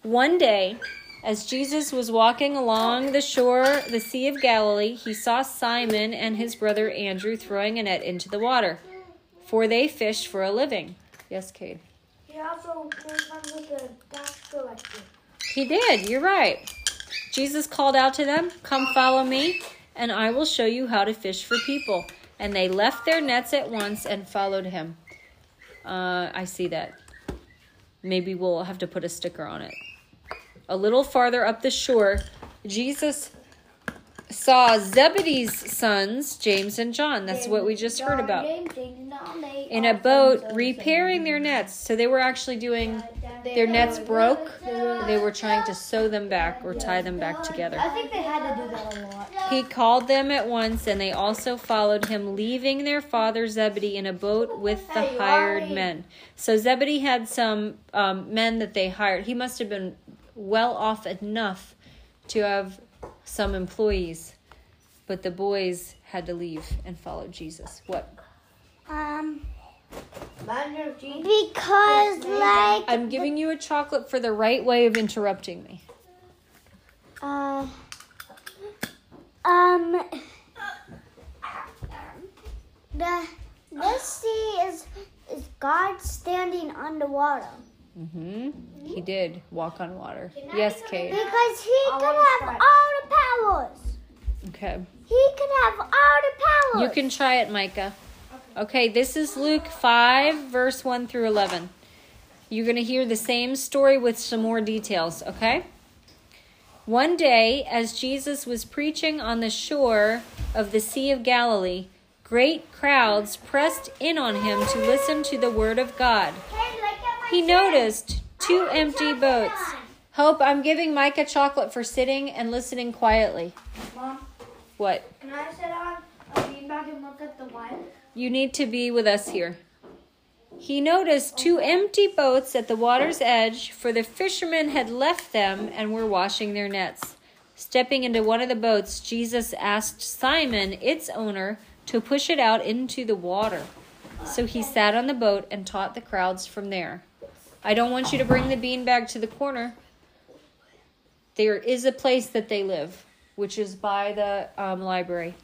One day, as Jesus was walking along the shore, the Sea of Galilee, he saw Simon and his brother Andrew throwing a net into the water, for they fished for a living. Yes, Cade. He also with the tax collector. He did. You're right. Jesus called out to them, Come follow me, and I will show you how to fish for people. And they left their nets at once and followed him. Uh, I see that. Maybe we'll have to put a sticker on it. A little farther up the shore, Jesus saw Zebedee's sons, James and John. That's what we just heard about. In a boat repairing their nets. So they were actually doing their nets broke. They were trying to sew them back or tie them back together. I think they had to do that a lot. He called them at once, and they also followed him, leaving their father Zebedee in a boat with the hired men. So Zebedee had some um, men that they hired. He must have been well off enough to have some employees, but the boys had to leave and follow Jesus. What? Um, Imagine if Jesus. because like I'm giving you a chocolate for the right way of interrupting me. uh, um, the this sea is is God standing underwater hmm He did walk on water. Yes, Cade. because he I could have try. all the powers. Okay. He could have all the powers. You can try it, Micah. Okay, this is Luke 5, verse 1 through 11. You're going to hear the same story with some more details, okay? One day, as Jesus was preaching on the shore of the Sea of Galilee, great crowds pressed in on him to listen to the word of God. Hey, look at my He noticed two empty boats. Hope, I'm giving Micah chocolate for sitting and listening quietly. Mom, What? can I sit on a beanbag and look at the wine? You need to be with us here. He noticed two empty boats at the water's edge, for the fishermen had left them and were washing their nets. Stepping into one of the boats, Jesus asked Simon, its owner, to push it out into the water. So he sat on the boat and taught the crowds from there. I don't want you to bring the beanbag to the corner. There is a place that they live, which is by the um, library.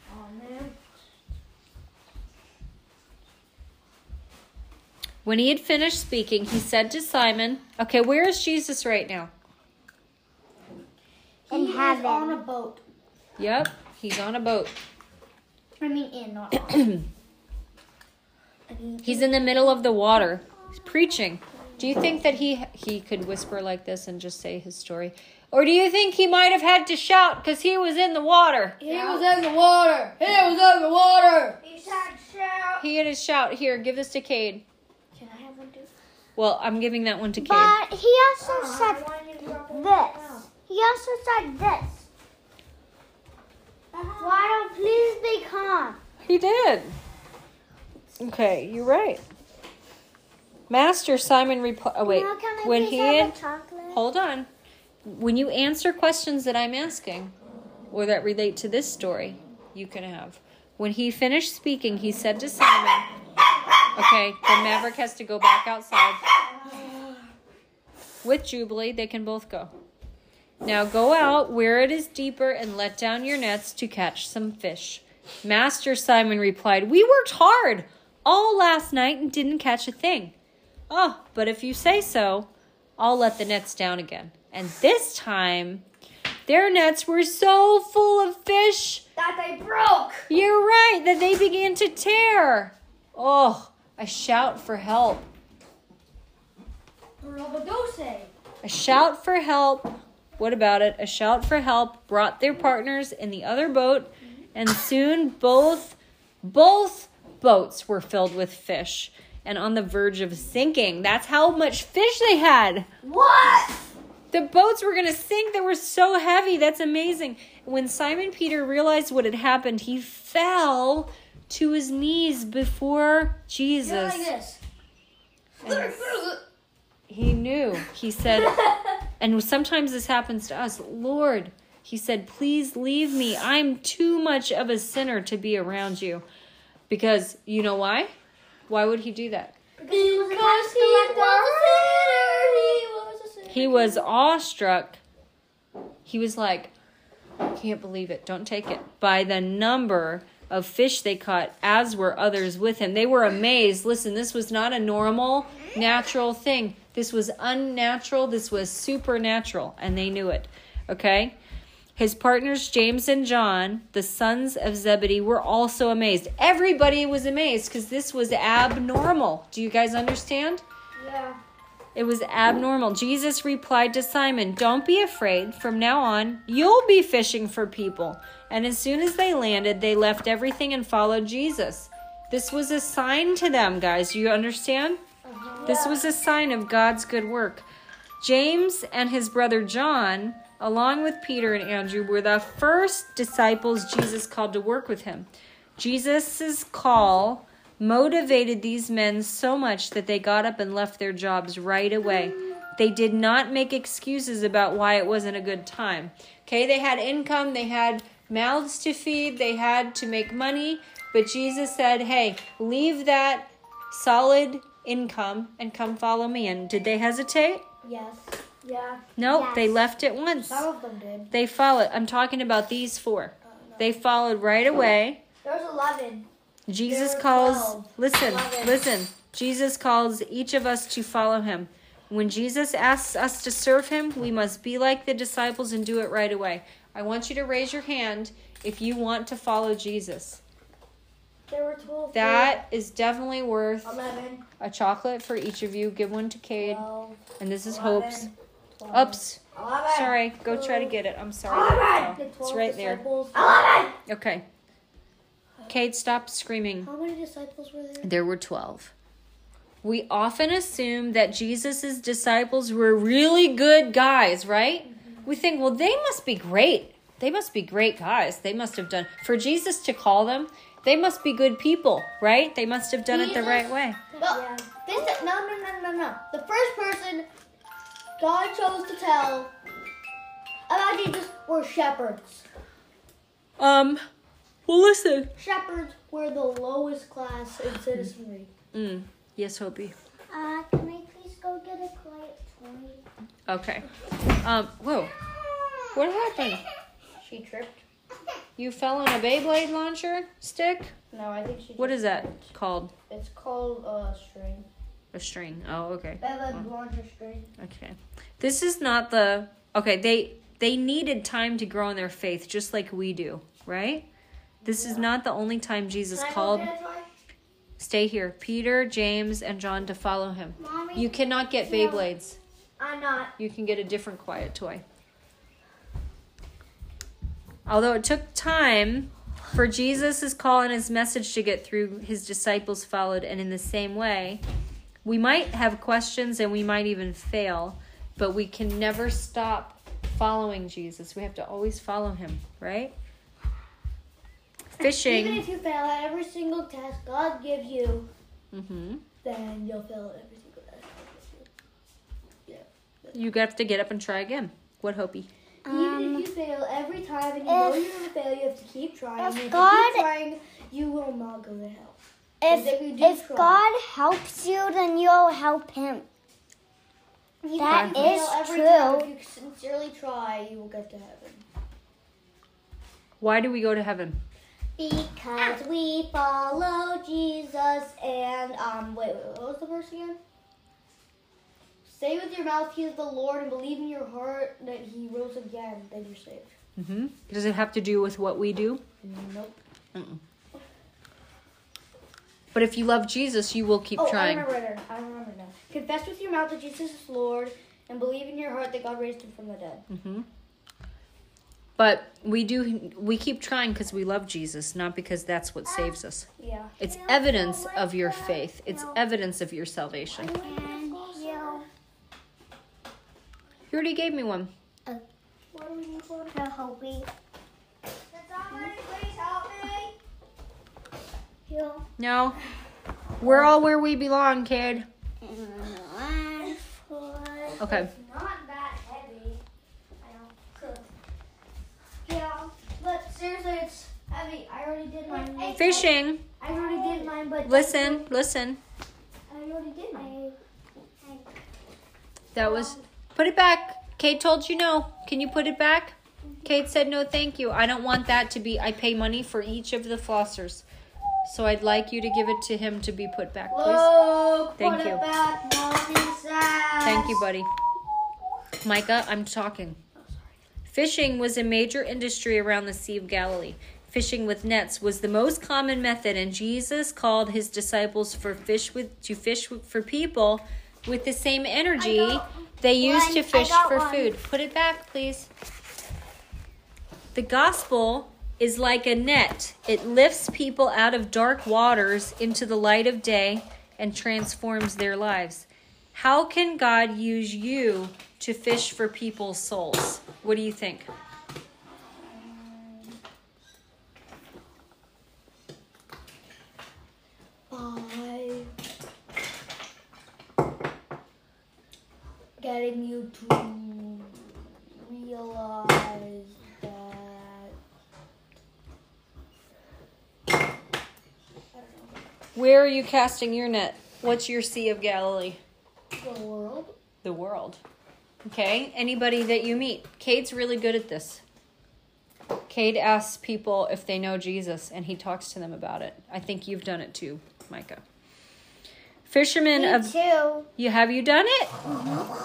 When he had finished speaking, he said to Simon, Okay, where is Jesus right now? In He is heaven. on a boat. Yep, he's on a boat. I mean, in, not [CLEARS THROAT] on. He's in the middle of the water. He's preaching. Do you think that he he could whisper like this and just say his story? Or do you think he might have had to shout because he was in the water? He was in the water. He was in the water. He said shout. He had to shout. Here, give this to Cade. Can I have one too? Well, I'm giving that one to Cade. But he also I said wanted to drop it this. Ah. He also said this. Ah. Why don't please be calm? He did. Okay, you're right. Master Simon replied. Oh wait, Now can I when he had hold on, when you answer questions that I'm asking, or that relate to this story, you can have. When he finished speaking, he said to Simon, "Okay, the Maverick has to go back outside with Jubilee. They can both go." Now go out where it is deeper and let down your nets to catch some fish. Master Simon replied, We worked hard all last night and didn't catch a thing. Oh, but if you say so, I'll let the nets down again. And this time, their nets were so full of fish, That they broke. you're right, that they began to tear. Oh, a shout for help. A shout for help. What about it? A shout for help brought their partners in the other boat, and soon both both boats were filled with fish and on the verge of sinking. That's how much fish they had. What? The boats were going to sink. They were so heavy. That's amazing. When Simon Peter realized what had happened, he fell to his knees before Jesus. like. He knew. He said, [LAUGHS] and sometimes this happens to us. Lord, he said, please leave me. I'm too much of a sinner to be around you. Because you know why? Why would he do that? Because he was a tax. He was a sinner. He was awestruck. He was like, I can't believe it. Don't take it. By the number of fish they caught, as were others with him. They were amazed. Listen, this was not a normal, natural thing. This was unnatural. This was supernatural. And they knew it. Okay? His partners, James and John, the sons of Zebedee, were also amazed. Everybody was amazed because this was abnormal. Do you guys understand? Yeah. It was abnormal. Jesus replied to Simon, Don't be afraid. From now on, you'll be fishing for people. And as soon as they landed, they left everything and followed Jesus. This was a sign to them, guys. Do you understand? Uh-huh. This was a sign of God's good work. James and his brother John, along with Peter and Andrew, were the first disciples Jesus called to work with him. Jesus' call motivated these men so much that they got up and left their jobs right away. They did not make excuses about why it wasn't a good time. Okay, they had income, they had mouths to feed, they had to make money, but Jesus said, "Hey, leave that solid income and come follow me." And did they hesitate? Yes. Yeah. No, Yes. they left at once. Some of them did. They followed. I'm talking about these four. Oh, they followed right away. There was 11. Jesus calls, 12. listen, Eleven. listen. Jesus calls each of us to follow him. When Jesus asks us to serve him, we must be like the disciples and do it right away. I want you to raise your hand if you want to follow Jesus. There were 12. That is definitely worth 11. a chocolate for each of you. Give one to Cade. 12. And this is 11, Hope's. 12, Oops. 11. Sorry. Go try to get it. I'm sorry. Eleven. Oh, It's right there. 11. Okay. Cade, stop screaming. How many disciples were there? There were 12. We often assume that Jesus' disciples were really good guys, right? Mm-hmm. We think, well, they must be great. They must be great guys. They must have done, for Jesus to call them, they must be good people, right? They must have done it the right way. No, Yeah. this, no, no, no, no, no. The first person God chose to tell about Jesus were shepherds. Um, well, listen. Shepherds were the lowest class in citizenry. Mm, yes, Hopi. Uh, can I please go get a quiet toy? Okay. Um, whoa. What happened? She tripped. You fell on a Beyblade launcher stick? No, I think she. What is that tripped. called? It's called uh, string. A string. Oh, okay. Beyblade launcher string. Okay. This is not the Okay, they they needed time to grow in their faith just like we do, right? This is not the only time Jesus called? Stay here. Peter, James, and John to follow him. Mommy, You cannot get Beyblades. I'm not. You can get a different quiet toy. Although it took time for Jesus' call and his message to get through, his disciples followed, and in the same way, we might have questions and we might even fail, but we can never stop following Jesus. We have to always follow him, right? Fishing. Even if you fail at every single test God gives you, hmm then you'll fail at every single test God gives you. You have to get up and try again. What Hopi? Even Um, if you fail every time and you know you're gonna fail, you have to keep trying. if if God- you keep trying, you will not go to hell. If if, we do if try. God helps you, then you'll help him. You That can is every true. time. If you sincerely try, you will get to heaven. Why do we go to heaven? Because we follow Jesus and um wait, wait, what was the verse again? Say with your mouth he is the Lord and believe in your heart that he rose again, then you're saved. hmm Does it have to do with what we do? Nope. But if you love Jesus, you will keep oh, trying. I remember it. I remember now. Confess with your mouth that Jesus is Lord and believe in your heart that God raised him from the dead. hmm But we do we keep trying because we love Jesus, not because that's what saves us. Yeah. It's evidence of your faith. It's evidence of your salvation. And you You already gave me one. What No. We're all where we belong, kid. Okay. Not that heavy. I know. Yeah, but seriously, it's heavy. I already did mine. Fishing. I already did mine, but Listen, listen. I already did mine. That was put it back. Cade told you no. Can you put it back? Mm-hmm. Cade said no, thank you. I don't want that to be I pay money for each of the flossers. So I'd like you to give it to him to be put back, please. Whoa, Thank put you. It back. Thank you, buddy. Micah, I'm talking. Fishing was a major industry around the Sea of Galilee. Fishing with nets was the most common method, and Jesus called his disciples for fish with to fish for people with the same energy they used one. to fish for one. food. Put it back, please. The gospel is like a net. It lifts people out of dark waters into the light of day and transforms their lives. How can God use you to fish for people's souls? What do you think? By getting you to realize that. I don't know. Where are you casting your net? What's your Sea of Galilee? The world. The world. Okay. Anybody that you meet. Cade's really good at this. Cade asks people if they know Jesus and he talks to them about it. I think you've done it too, Micah. Fishermen Me of too. you have you done it?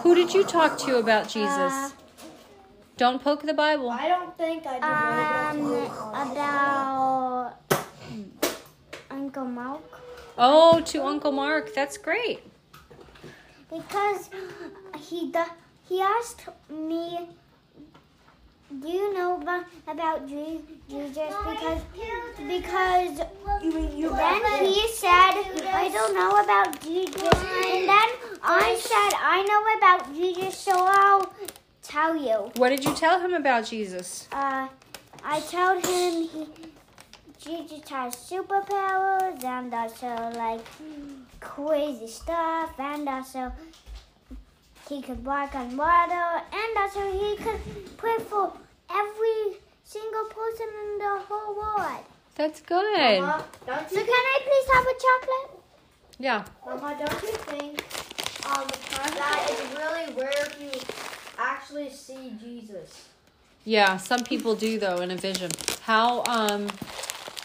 Who did you talk to about Jesus? Uh, Don't poke the Bible. I don't think I did Um, very about Uncle Mark. Oh, to Uncle Mark. That's great. Because he he asked me, "Do you know about about Jesus?" Because because You mean you then he said, "I don't know about Jesus," and then I said, "I know about Jesus, so I'll tell you." What did you tell him about Jesus? Uh, I told him he Jesus has superpowers and also like crazy stuff, and also he could walk on water, and also he could pray for every single person in the whole world. That's good. Mama, don't So can I please have a chocolate? Yeah. Mama, don't you think um, that it's really rare you actually see Jesus? Yeah, some people do though in a vision. How um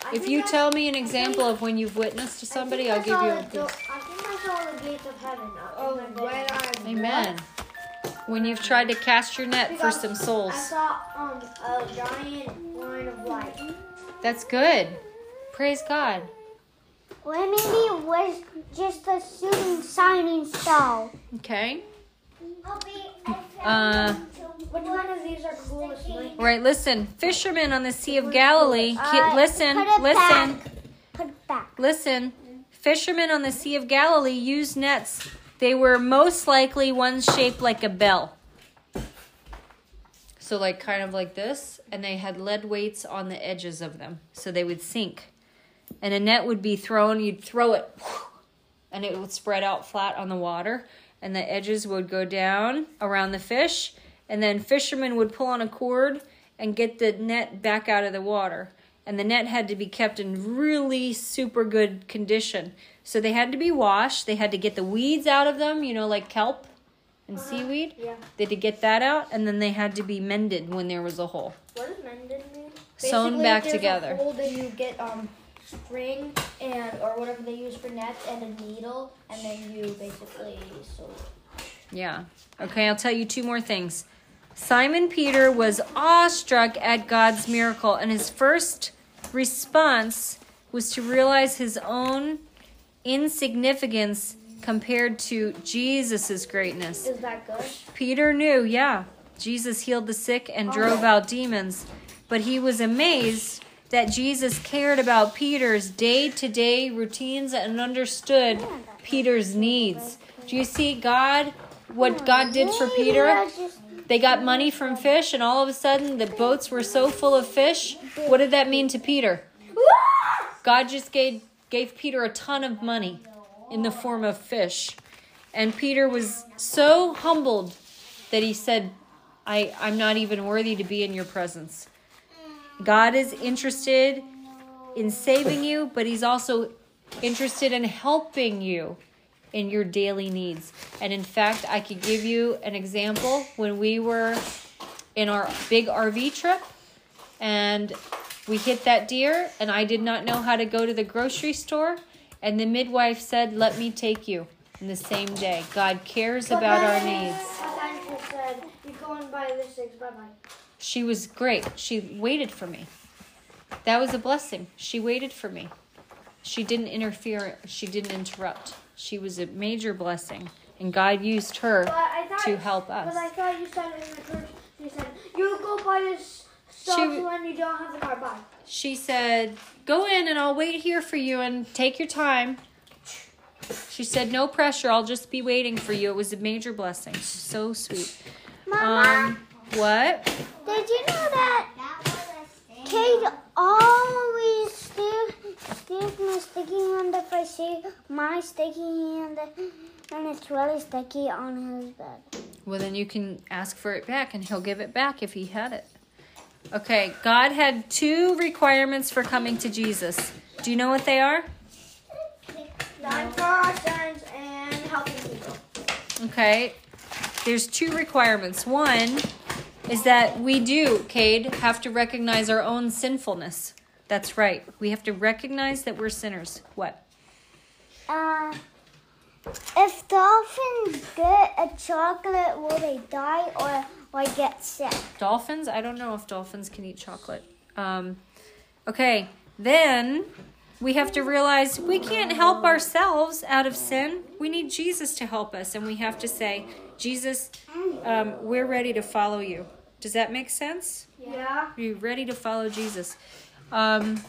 I if you I- tell me an example of when you've witnessed to somebody, I I'll give you a do- I think I saw the gates of heaven. Oh, when. I Amen. When you've tried to cast your net for some I souls. saw um a giant line of light. That's good. Praise God. Or maybe it was just a shooting signing star. Okay. Uh, Which one of these are coolest? Right, listen. Fishermen on the Sea of Galilee. ki- Uh, listen, listen, back. Put it back. listen. Fishermen on the Sea of Galilee used nets. They were most likely ones shaped like a bell. So, like, kind of like this. And they had lead weights on the edges of them. So they would sink. And a net would be thrown, you'd throw it, and it would spread out flat on the water. And the edges would go down around the fish. And then fishermen would pull on a cord and get the net back out of the water. And the net had to be kept in really super good condition. So they had to be washed. They had to get the weeds out of them, you know, like kelp and seaweed. Yeah. They had to get that out. And then they had to be mended when there was a hole. What does mended mean? Sewn Basically, back if there's together. A hole, then you get um string and or whatever they use for nets and a needle, and then you basically sew. Yeah. Okay, I'll tell you two more things. Simon Peter was awestruck at God's miracle, and his first response was to realize his own insignificance compared to Jesus' greatness. Is that good? Peter knew, yeah, Jesus healed the sick and drove oh. out demons, but he was amazed that Jesus cared about Peter's day to day routines and understood Peter's needs. Do you see God, what God did for Peter? They got money from fish, and all of a sudden the boats were so full of fish. What did that mean to Peter? God just gave, gave Peter a ton of money in the form of fish. And Peter was so humbled that he said, I, I'm not even worthy to be in your presence. God is interested in saving you, but he's also interested in helping you in your daily needs. And in fact, I could give you an example when we were in our big RV trip and we hit that deer and I did not know how to go to the grocery store and the midwife said, "Let me take you." In the same day, God cares about our needs. Science said, "You go and buy this things. Bye bye." She was great. She waited for me. That was a blessing. She waited for me. She didn't interfere. She didn't interrupt. She was a major blessing, and God used her thought to help us. But I thought you said in the church, you said you go buy this stuff She- when you don't have the car. Bye. She said, "Go in, and I'll wait here for you, and take your time." She said, "No pressure. I'll just be waiting for you." It was a major blessing. So sweet. Mama, Um, what? did you know that Cade always sticks my sticky hand if I see my sticky hand and it's really sticky on his bed. Well, then you can ask for it back, and he'll give it back if he had it. Okay, God had two requirements for coming to Jesus. Do you know what they are? Dying for our sins and helping people. Okay, there's two requirements. One is that we do, Cade, have to recognize our own sinfulness. That's right. We have to recognize that we're sinners. What? Uh, if dolphins get a chocolate, will they die or they get sick? Dolphins? I don't know if dolphins can eat chocolate. Um, okay, then we have to realize we can't help ourselves out of sin. We need Jesus to help us, and we have to say, Jesus, um, we're ready to follow you. Does that make sense? Yeah. Are you ready to follow Jesus? Um,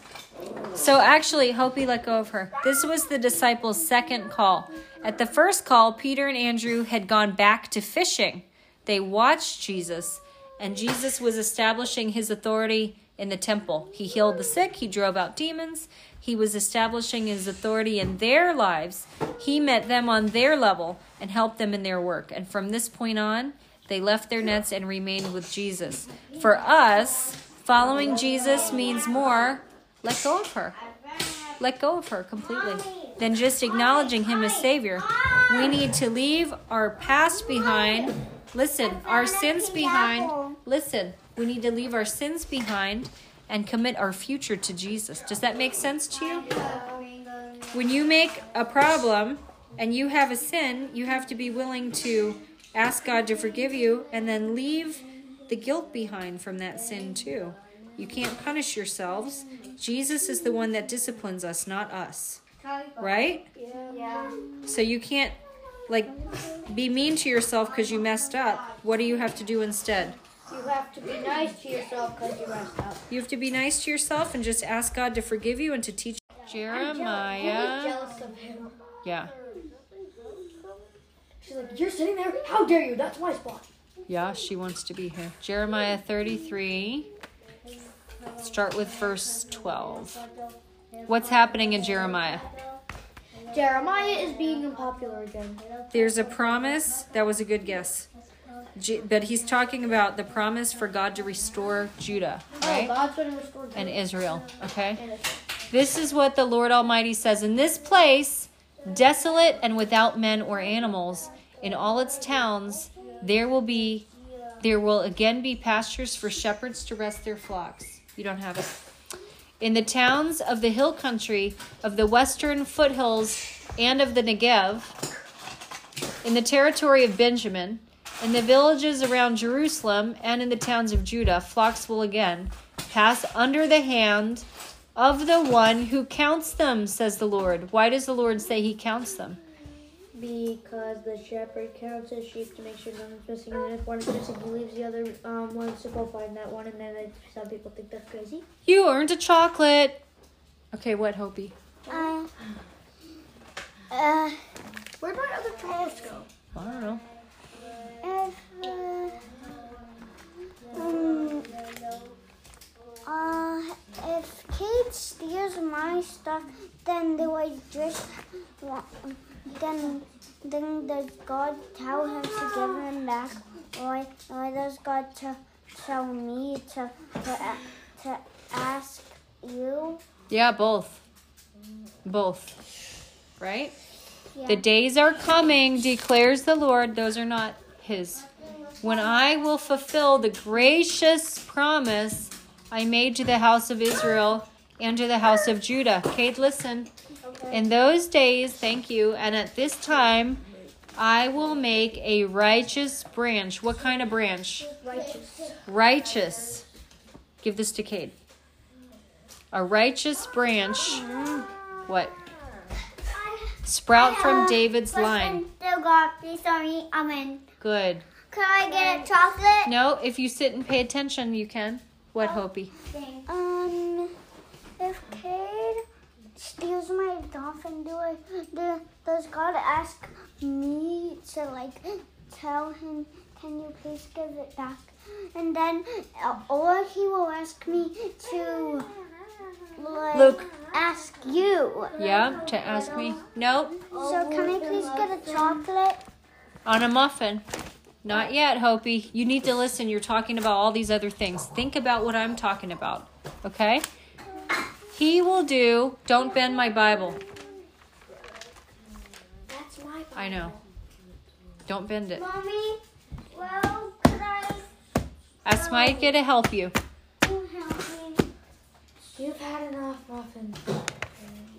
so actually, Hopi let go of her. This was the disciples' second call. At the first call, Peter and Andrew had gone back to fishing. They watched Jesus, and Jesus was establishing his authority in the temple. He healed the sick, he drove out demons, he was establishing his authority in their lives. He met them on their level and helped them in their work. And from this point on, they left their nets and remained with Jesus. For us, following Jesus means more let go of her. Let go of her completely than just acknowledging him as Savior. We need to leave our past behind. Listen, our sins behind. Listen, we need to leave our sins behind and commit our future to Jesus. Does that make sense to you? When you make a problem and you have a sin, you have to be willing to ask God to forgive you and then leave the guilt behind from that sin too. You can't punish yourselves. Jesus is the one that disciplines us, not us. right? Yeah. So you can't like be mean to yourself because you messed up. What do you have to do instead? You have to be nice to yourself because you messed up. You have to be nice to yourself and just ask God to forgive you and to teach Jeremiah. jealous of him? Yeah. She's like, you're sitting there. How dare you? That's my spot. Yeah, she wants to be here. Jeremiah 33. Start with verse 12. What's happening in Jeremiah? Jeremiah is being unpopular again. There's a promise. That was a good guess. But he's talking about the promise for God to restore Judah, Oh, right? God's going to restore And Israel, okay? And This is what the Lord Almighty says In this place, desolate and without men or animals, in all its towns, there will be there will again be pastures for shepherds to rest their flocks. You don't have it. In the towns of the hill country, of the western foothills, and of the Negev, in the territory of Benjamin, in the villages around Jerusalem, and in the towns of Judah, flocks will again pass under the hand of the one who counts them, says the Lord. Why does the Lord say he counts them? Because the shepherd counts his sheep to make sure none is missing, and if one is missing, he leaves the other um, ones to go find that one. And then I, some people think that's crazy. You earned a chocolate. Okay, what, Hopi? Uh, uh, Where'd my other chocolates go? I don't know. if, uh, um, uh, if Cade steals my stuff, then do I just want, then, then does God tell him to give him back, or, or does God to tell me to, to, a- to ask you? Yeah, both. Both. Right? Yeah. The days are coming, declares the Lord. Those are not his. When I will fulfill the gracious promise I made to the house of Israel and to the house of Judah. Cade, listen. In those days, thank you, and at this time, I will make a righteous branch. What kind of branch? Righteous. Righteous. Give this to Cade. A righteous branch. What? Sprout from David's line. Still got please sorry, I'm in. Good. Can I get a chocolate? No, if you sit and pay attention, you can. What, Hopi? Um, if Cade steals my dolphin, do I, do, does God ask me to like tell him, can you please give it back? And then, uh, or he will ask me to like Luke. ask you. Yeah, to ask me? No, So can I please get a chocolate? on a muffin. Not yet, Hopi. You need to listen. You're talking about all these other things. Think about what I'm talking about, okay? He will do. Don't bend my Bible. That's my. I know. Don't bend it. Mommy, well, could I Ask Micah to help you. help me? You've had enough muffins.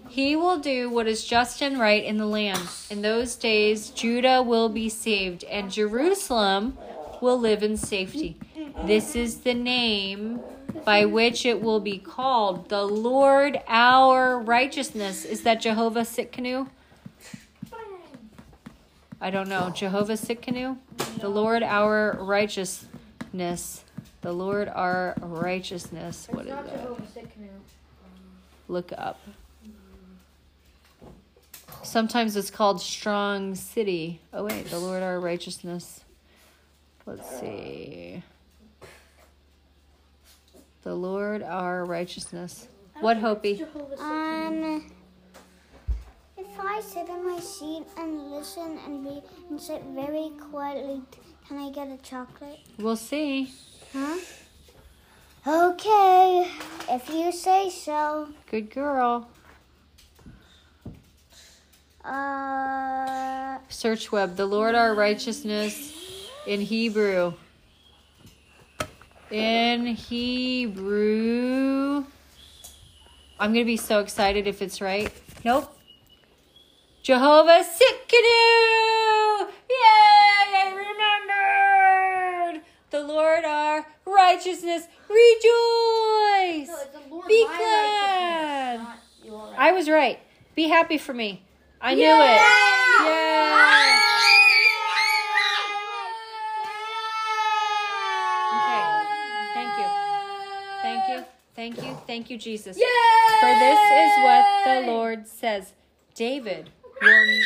He will do what is just and right in the land. In those days, Judah will be saved, and Jerusalem will live in safety. This is the name by which it will be called the Lord our righteousness. Is that Jehovah Tsidkenu? I don't know. Jehovah Tsidkenu? The Lord our righteousness. The Lord our righteousness. What It's that? Look up. Sometimes it's called Strong City. Oh, wait, the Lord our righteousness. Let's see. The Lord our righteousness. What, Hopi? Um, if I sit in my seat and listen and be and sit very quietly, can I get a chocolate? We'll see. Huh? Okay, if you say so. Good girl. Uh, Search web. The Lord our righteousness in Hebrew. In Hebrew. I'm going to be so excited if it's right. Nope. Jehovah Tsidkenu! Yay! I remembered! The Lord our righteousness. Rejoice! No, Lord Be glad! not your I was right. Be happy for me. I knew it. Yay! Okay. Thank you. Thank you. Thank you. Jesus. For this is what the Lord says. David will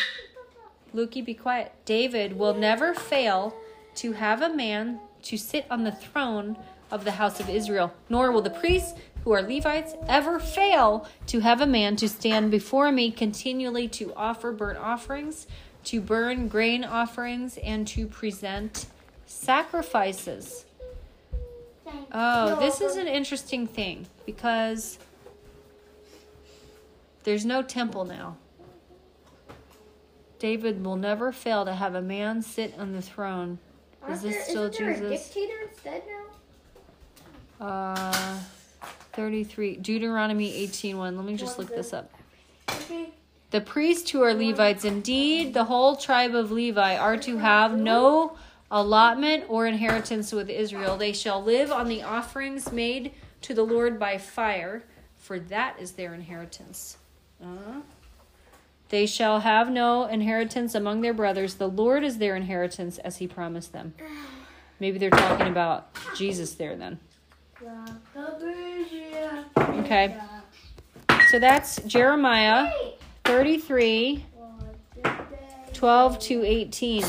Lukey, be quiet. David will never fail to have a man to sit on the throne of the house of Israel, nor will the priests who are Levites ever fail to have a man to stand before me continually to offer burnt offerings, to burn grain offerings, and to present sacrifices. Oh, this is an interesting thing because there's no temple now. David will never fail to have a man sit on the throne. Is this still Jesus? dictator instead now? Uh, 33 Deuteronomy 18:1. Let me just look this up. Okay. The priests who are Levites, indeed, the whole tribe of Levi, are to have no allotment or inheritance with Israel. They shall live on the offerings made to the Lord by fire, for that is their inheritance. Uh, they shall have no inheritance among their brothers. The Lord is their inheritance, as he promised them. Maybe they're talking about Jesus there then. Okay. So that's Jeremiah 33 12 to 18.